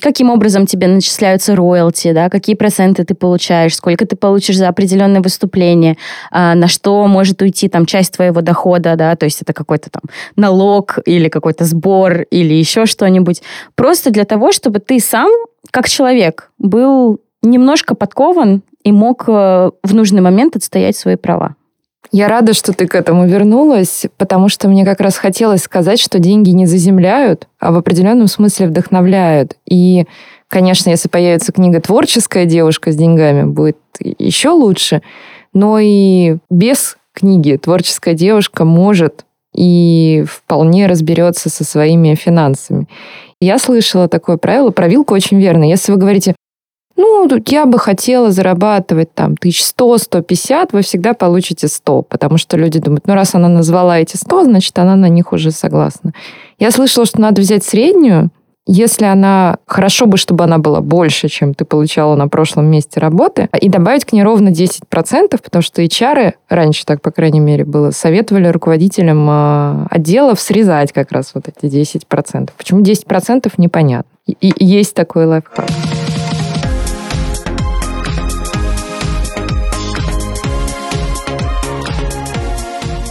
каким образом тебе начисляются роялти, да, какие проценты ты получаешь, сколько ты получишь за определенное выступление, а, на что может уйти там часть твоего дохода, да, то есть это какой-то там налог или какой-то сбор или еще что-нибудь. Просто для того, чтобы ты сам, как человек, был немножко подкован и мог э, в нужный момент отстоять свои права. Я рада, что ты к этому вернулась, потому что мне как раз хотелось сказать, что деньги не заземляют, а в определенном смысле вдохновляют. И, конечно, если появится книга «Творческая девушка с деньгами», будет еще лучше. Но и без книги «Творческая девушка» может и вполне разберется со своими финансами. Я слышала такое правило, про вилку очень верно. Если вы говорите, ну, я бы хотела зарабатывать там тысяч сто, сто пятьдесят, вы всегда получите сто, потому что люди думают, ну, раз она назвала эти сто, значит, она на них уже согласна. Я слышала, что надо взять среднюю, если она, хорошо бы, чтобы она была больше, чем ты получала на прошлом месте работы, и добавить к ней ровно 10%, потому что HR, раньше так, по крайней мере, было, советовали руководителям э, отделов срезать как раз вот эти 10%. Почему 10% непонятно. И, и есть такой лайфхак.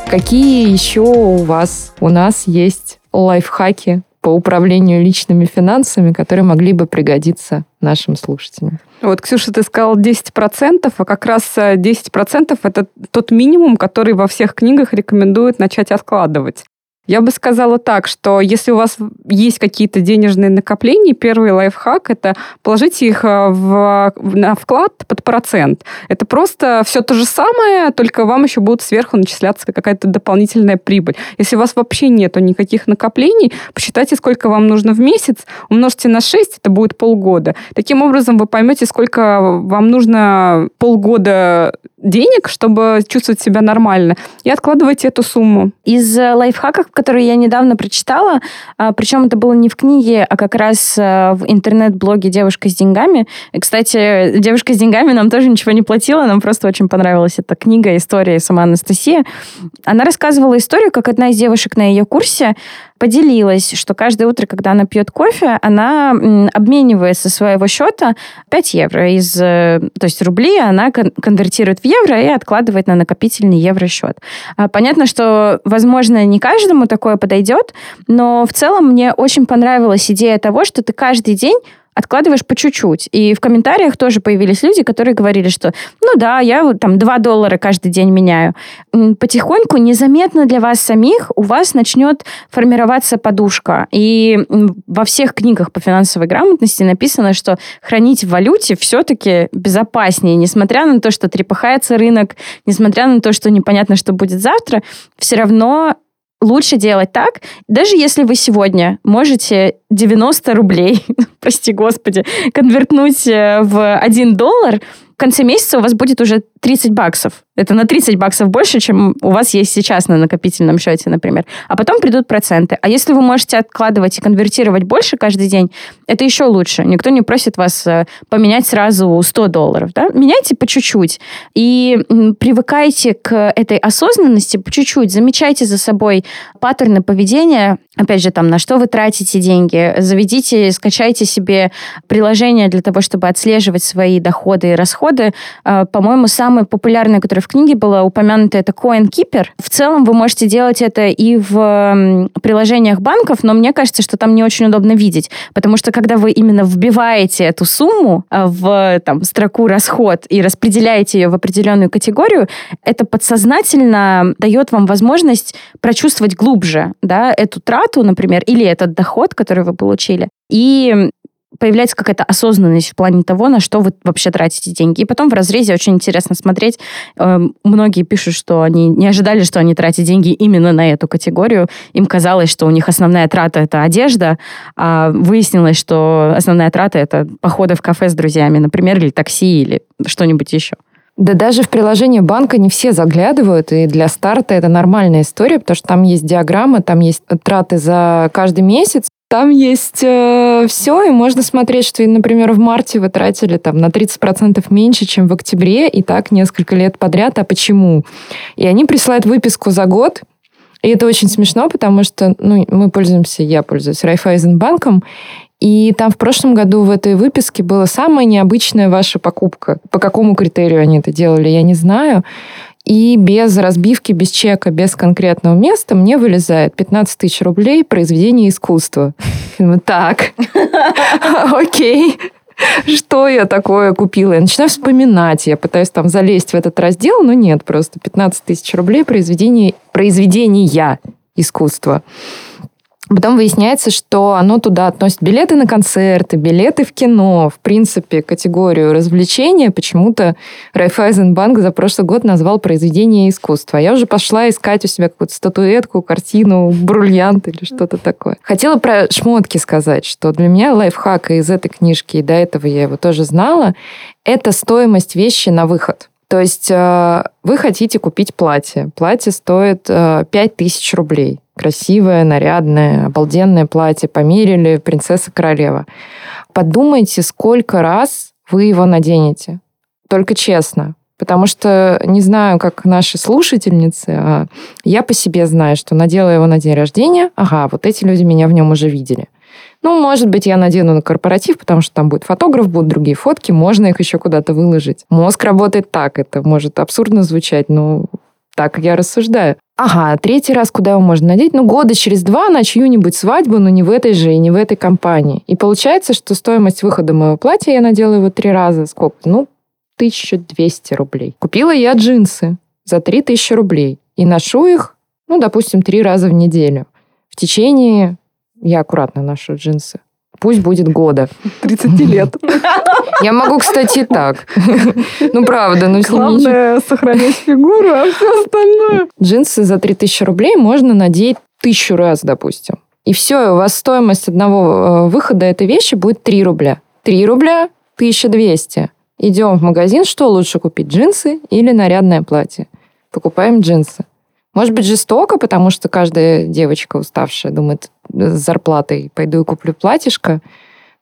Какие еще у вас, у нас есть лайфхаки по управлению личными финансами, которые могли бы пригодиться нашим слушателям? Вот, Ксюша, ты сказала 10%, а как раз 10% э, это тот минимум, который во всех книгах рекомендуют начать откладывать. Я бы сказала так, что если у вас есть какие-то денежные накопления, первый лайфхак – это положите их э, в, на вклад под процент. Это просто все то же самое, только вам еще будут сверху начисляться какая-то дополнительная прибыль. Если у вас вообще нету никаких накоплений, посчитайте, сколько вам нужно в месяц, умножьте на 6, это будет полгода. Таким образом, вы поймете, сколько вам нужно полгода денег, чтобы чувствовать себя нормально, и откладывайте эту сумму. Из э, лайфхаков, которые я недавно прочитала, а, причем это было не в книге, а как раз э, в интернет-блоге «Девушка с деньгами». И, кстати, «Девушка с деньгами» нам тоже ничего не платила, нам просто очень понравилась эта книга, история сама Анастасия. Она рассказывала историю, как одна из девушек на ее курсе поделилась, что каждое утро, когда она пьет кофе, она обменивает со своего счета 5 евро из, э, то есть рубли, она конвертирует в евро и откладывает на накопительный евросчет. А, понятно, что, возможно, не каждому такое подойдет, но в целом мне очень понравилась идея того, что ты каждый день откладываешь по чуть-чуть. И в комментариях тоже появились люди, которые говорили, что, ну да, я там 2 доллара каждый день меняю. Потихоньку, незаметно для вас самих, у вас начнет формироваться подушка. И во всех книгах по финансовой грамотности написано, что хранить в валюте все-таки безопаснее, несмотря на то, что трепыхается рынок, несмотря на то, что непонятно, что будет завтра, все равно лучше делать так, даже если вы сегодня можете 90 рублей, прости господи, конвертнуть э, в 1 доллар, в конце месяца у вас будет уже 30 баксов. Это на 30 баксов больше, чем у вас есть сейчас на накопительном счете, например. А потом придут проценты. А если вы можете откладывать и конвертировать больше каждый день, это еще лучше. Никто не просит вас э, поменять сразу 100 долларов. Да? Меняйте по чуть-чуть. И привыкайте к этой осознанности по чуть-чуть. Замечайте за собой паттерны поведения. Опять же, там, на что вы тратите деньги. Заведите, скачайте себе приложение для того, чтобы отслеживать свои доходы и расходы. Э, по-моему, сам самое популярное, которое в книге было упомянуто, это CoinKeeper. В целом вы можете делать это и в приложениях банков, но мне кажется, что там не очень удобно видеть, потому что когда вы именно вбиваете эту сумму а, в там, строку расход и распределяете ее в определенную категорию, это подсознательно дает вам возможность прочувствовать глубже да, эту трату, например, или этот доход, который вы получили. И появляется какая-то осознанность в плане того, на что вы вообще тратите деньги. И потом в разрезе очень интересно смотреть. Эм, многие пишут, что они не ожидали, что они тратят деньги именно на эту категорию. Им казалось, что у них основная трата — это одежда, а выяснилось, что основная трата — это походы в кафе с друзьями, например, или такси, или что-нибудь еще. Да даже в приложение банка не все заглядывают, и для старта это нормальная история, потому что там есть диаграмма, там есть траты за каждый месяц, Там есть э, все, и можно смотреть, что, например, в марте вы тратили там на 30% меньше, чем в октябре, и так несколько лет подряд. А почему? И они присылают выписку за год, и это очень смешно, потому что ну, мы пользуемся, я пользуюсь Райфайзенбанком, и там в прошлом году в этой выписке была самая необычная ваша покупка. По какому критерию они это делали, я не знаю. И без разбивки, без чека, без конкретного места мне вылезает 15 тысяч рублей произведение искусства. Так, окей. Что я такое купила? Я начинаю вспоминать. Я пытаюсь там залезть в этот раздел, но нет, просто 15 тысяч рублей произведение, произведения искусства. Потом выясняется, что оно туда относит билеты на концерты, билеты в кино. В принципе, категорию развлечения почему-то Райфайзенбанк за прошлый год назвал произведение искусства. Я уже пошла искать у себя какую-то статуэтку, картину, бриллиант или что-то такое. Хотела про шмотки сказать, что для меня лайфхак из этой книжки, и до этого я его тоже знала, это стоимость вещи на выход. То есть э, вы хотите купить платье. Платье стоит 5000 э, рублей красивое, нарядное, обалденное платье, померили, принцесса-королева. Подумайте, сколько раз вы его наденете. Только честно. Потому что не знаю, как наши слушательницы, а я по себе знаю, что надела его на день рождения, ага, вот эти люди меня в нем уже видели. Ну, может быть, я надену на корпоратив, потому что там будет фотограф, будут другие фотки, можно их еще куда-то выложить. Мозг работает так, это может абсурдно звучать, но так я рассуждаю. Ага, третий раз куда его можно надеть? Ну, года через два на чью-нибудь свадьбу, но не в этой же и не в этой компании. И получается, что стоимость выхода моего платья, я надела его три раза, сколько? Ну, 1200 рублей. Купила я джинсы за 3000 рублей. И ношу их, ну, допустим, три раза в неделю. В течение, я аккуратно ношу джинсы, Пусть будет года. 30 лет. Я могу, кстати, так. Ну, правда. Ну, Главное сохранять фигуру, а все остальное... Джинсы за 3000 рублей можно надеть тысячу раз, допустим. И все, у вас стоимость одного э, выхода этой вещи будет 3 рубля. 3 рубля 1200. Идем в магазин, что лучше купить, джинсы или нарядное платье? Покупаем джинсы. Может быть, жестоко, потому что каждая девочка уставшая думает, с зарплатой пойду и куплю платьишко.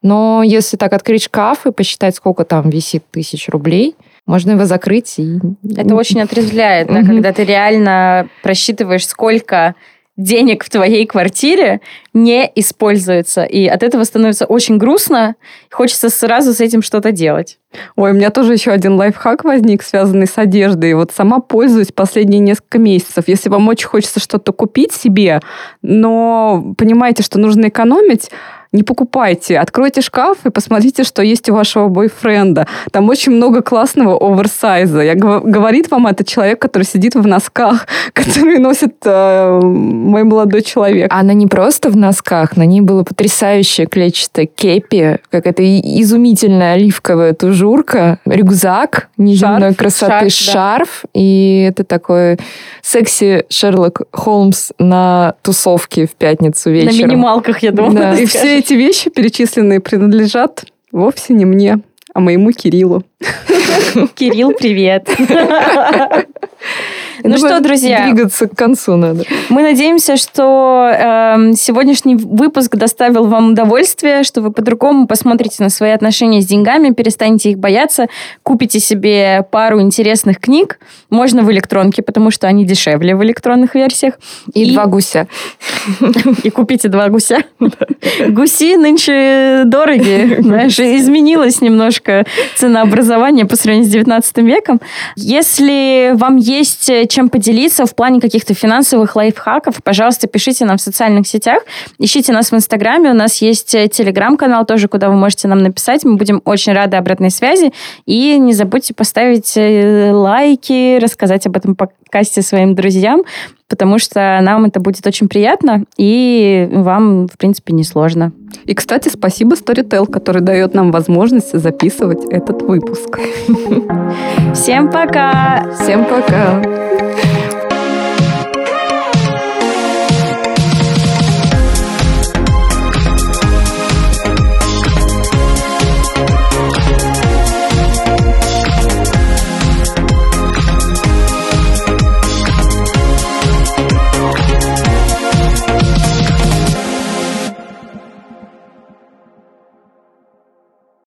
Но если так открыть шкаф и посчитать, сколько там висит тысяч рублей, можно его закрыть и... Это очень отрезвляет, да, когда ты реально просчитываешь, сколько денег в твоей квартире не используется. И от этого становится очень грустно. Хочется сразу с этим что-то делать. Ой, у меня тоже еще один лайфхак возник, связанный с одеждой. Вот сама пользуюсь последние несколько месяцев. Если вам очень хочется что-то купить себе, но понимаете, что нужно экономить, не покупайте. Откройте шкаф и посмотрите, что есть у вашего бойфренда. Там очень много классного оверсайза. Я, говорит вам это человек, который сидит в носках, который носит э, мой молодой человек. Она не просто в носках, на ней было потрясающее клетчатое кепи, какая-то изумительная оливковая тужурка, рюкзак неземной красоты, шарф, шарф да. и это такой секси Шерлок Холмс на тусовке в пятницу вечером. На минималках, я думаю. Да. И все эти вещи перечисленные принадлежат вовсе не мне, а моему Кириллу. Кирилл, привет. Ну что, друзья, двигаться к концу надо. Мы надеемся, что э, сегодняшний выпуск доставил вам удовольствие, что вы по-другому посмотрите на свои отношения с деньгами, перестанете их бояться, купите себе пару интересных книг, можно в электронке, потому что они дешевле в электронных версиях. И, и... два гуся. И купите два гуся. Гуси нынче дорогие, знаешь, изменилось немножко ценообразование по сравнению с 19 веком. Если вам есть чем поделиться в плане каких-то финансовых лайфхаков, пожалуйста, пишите нам в социальных сетях, ищите нас в Инстаграме, у нас есть э, Телеграм-канал тоже, куда вы можете нам написать, мы будем очень рады обратной связи, и не забудьте поставить э, лайки, рассказать об этом подкасте своим друзьям, потому что нам это будет очень приятно, и вам, в принципе, не сложно. И, кстати, спасибо Storytel, который дает нам возможность записывать этот выпуск. Всем пока! Всем пока!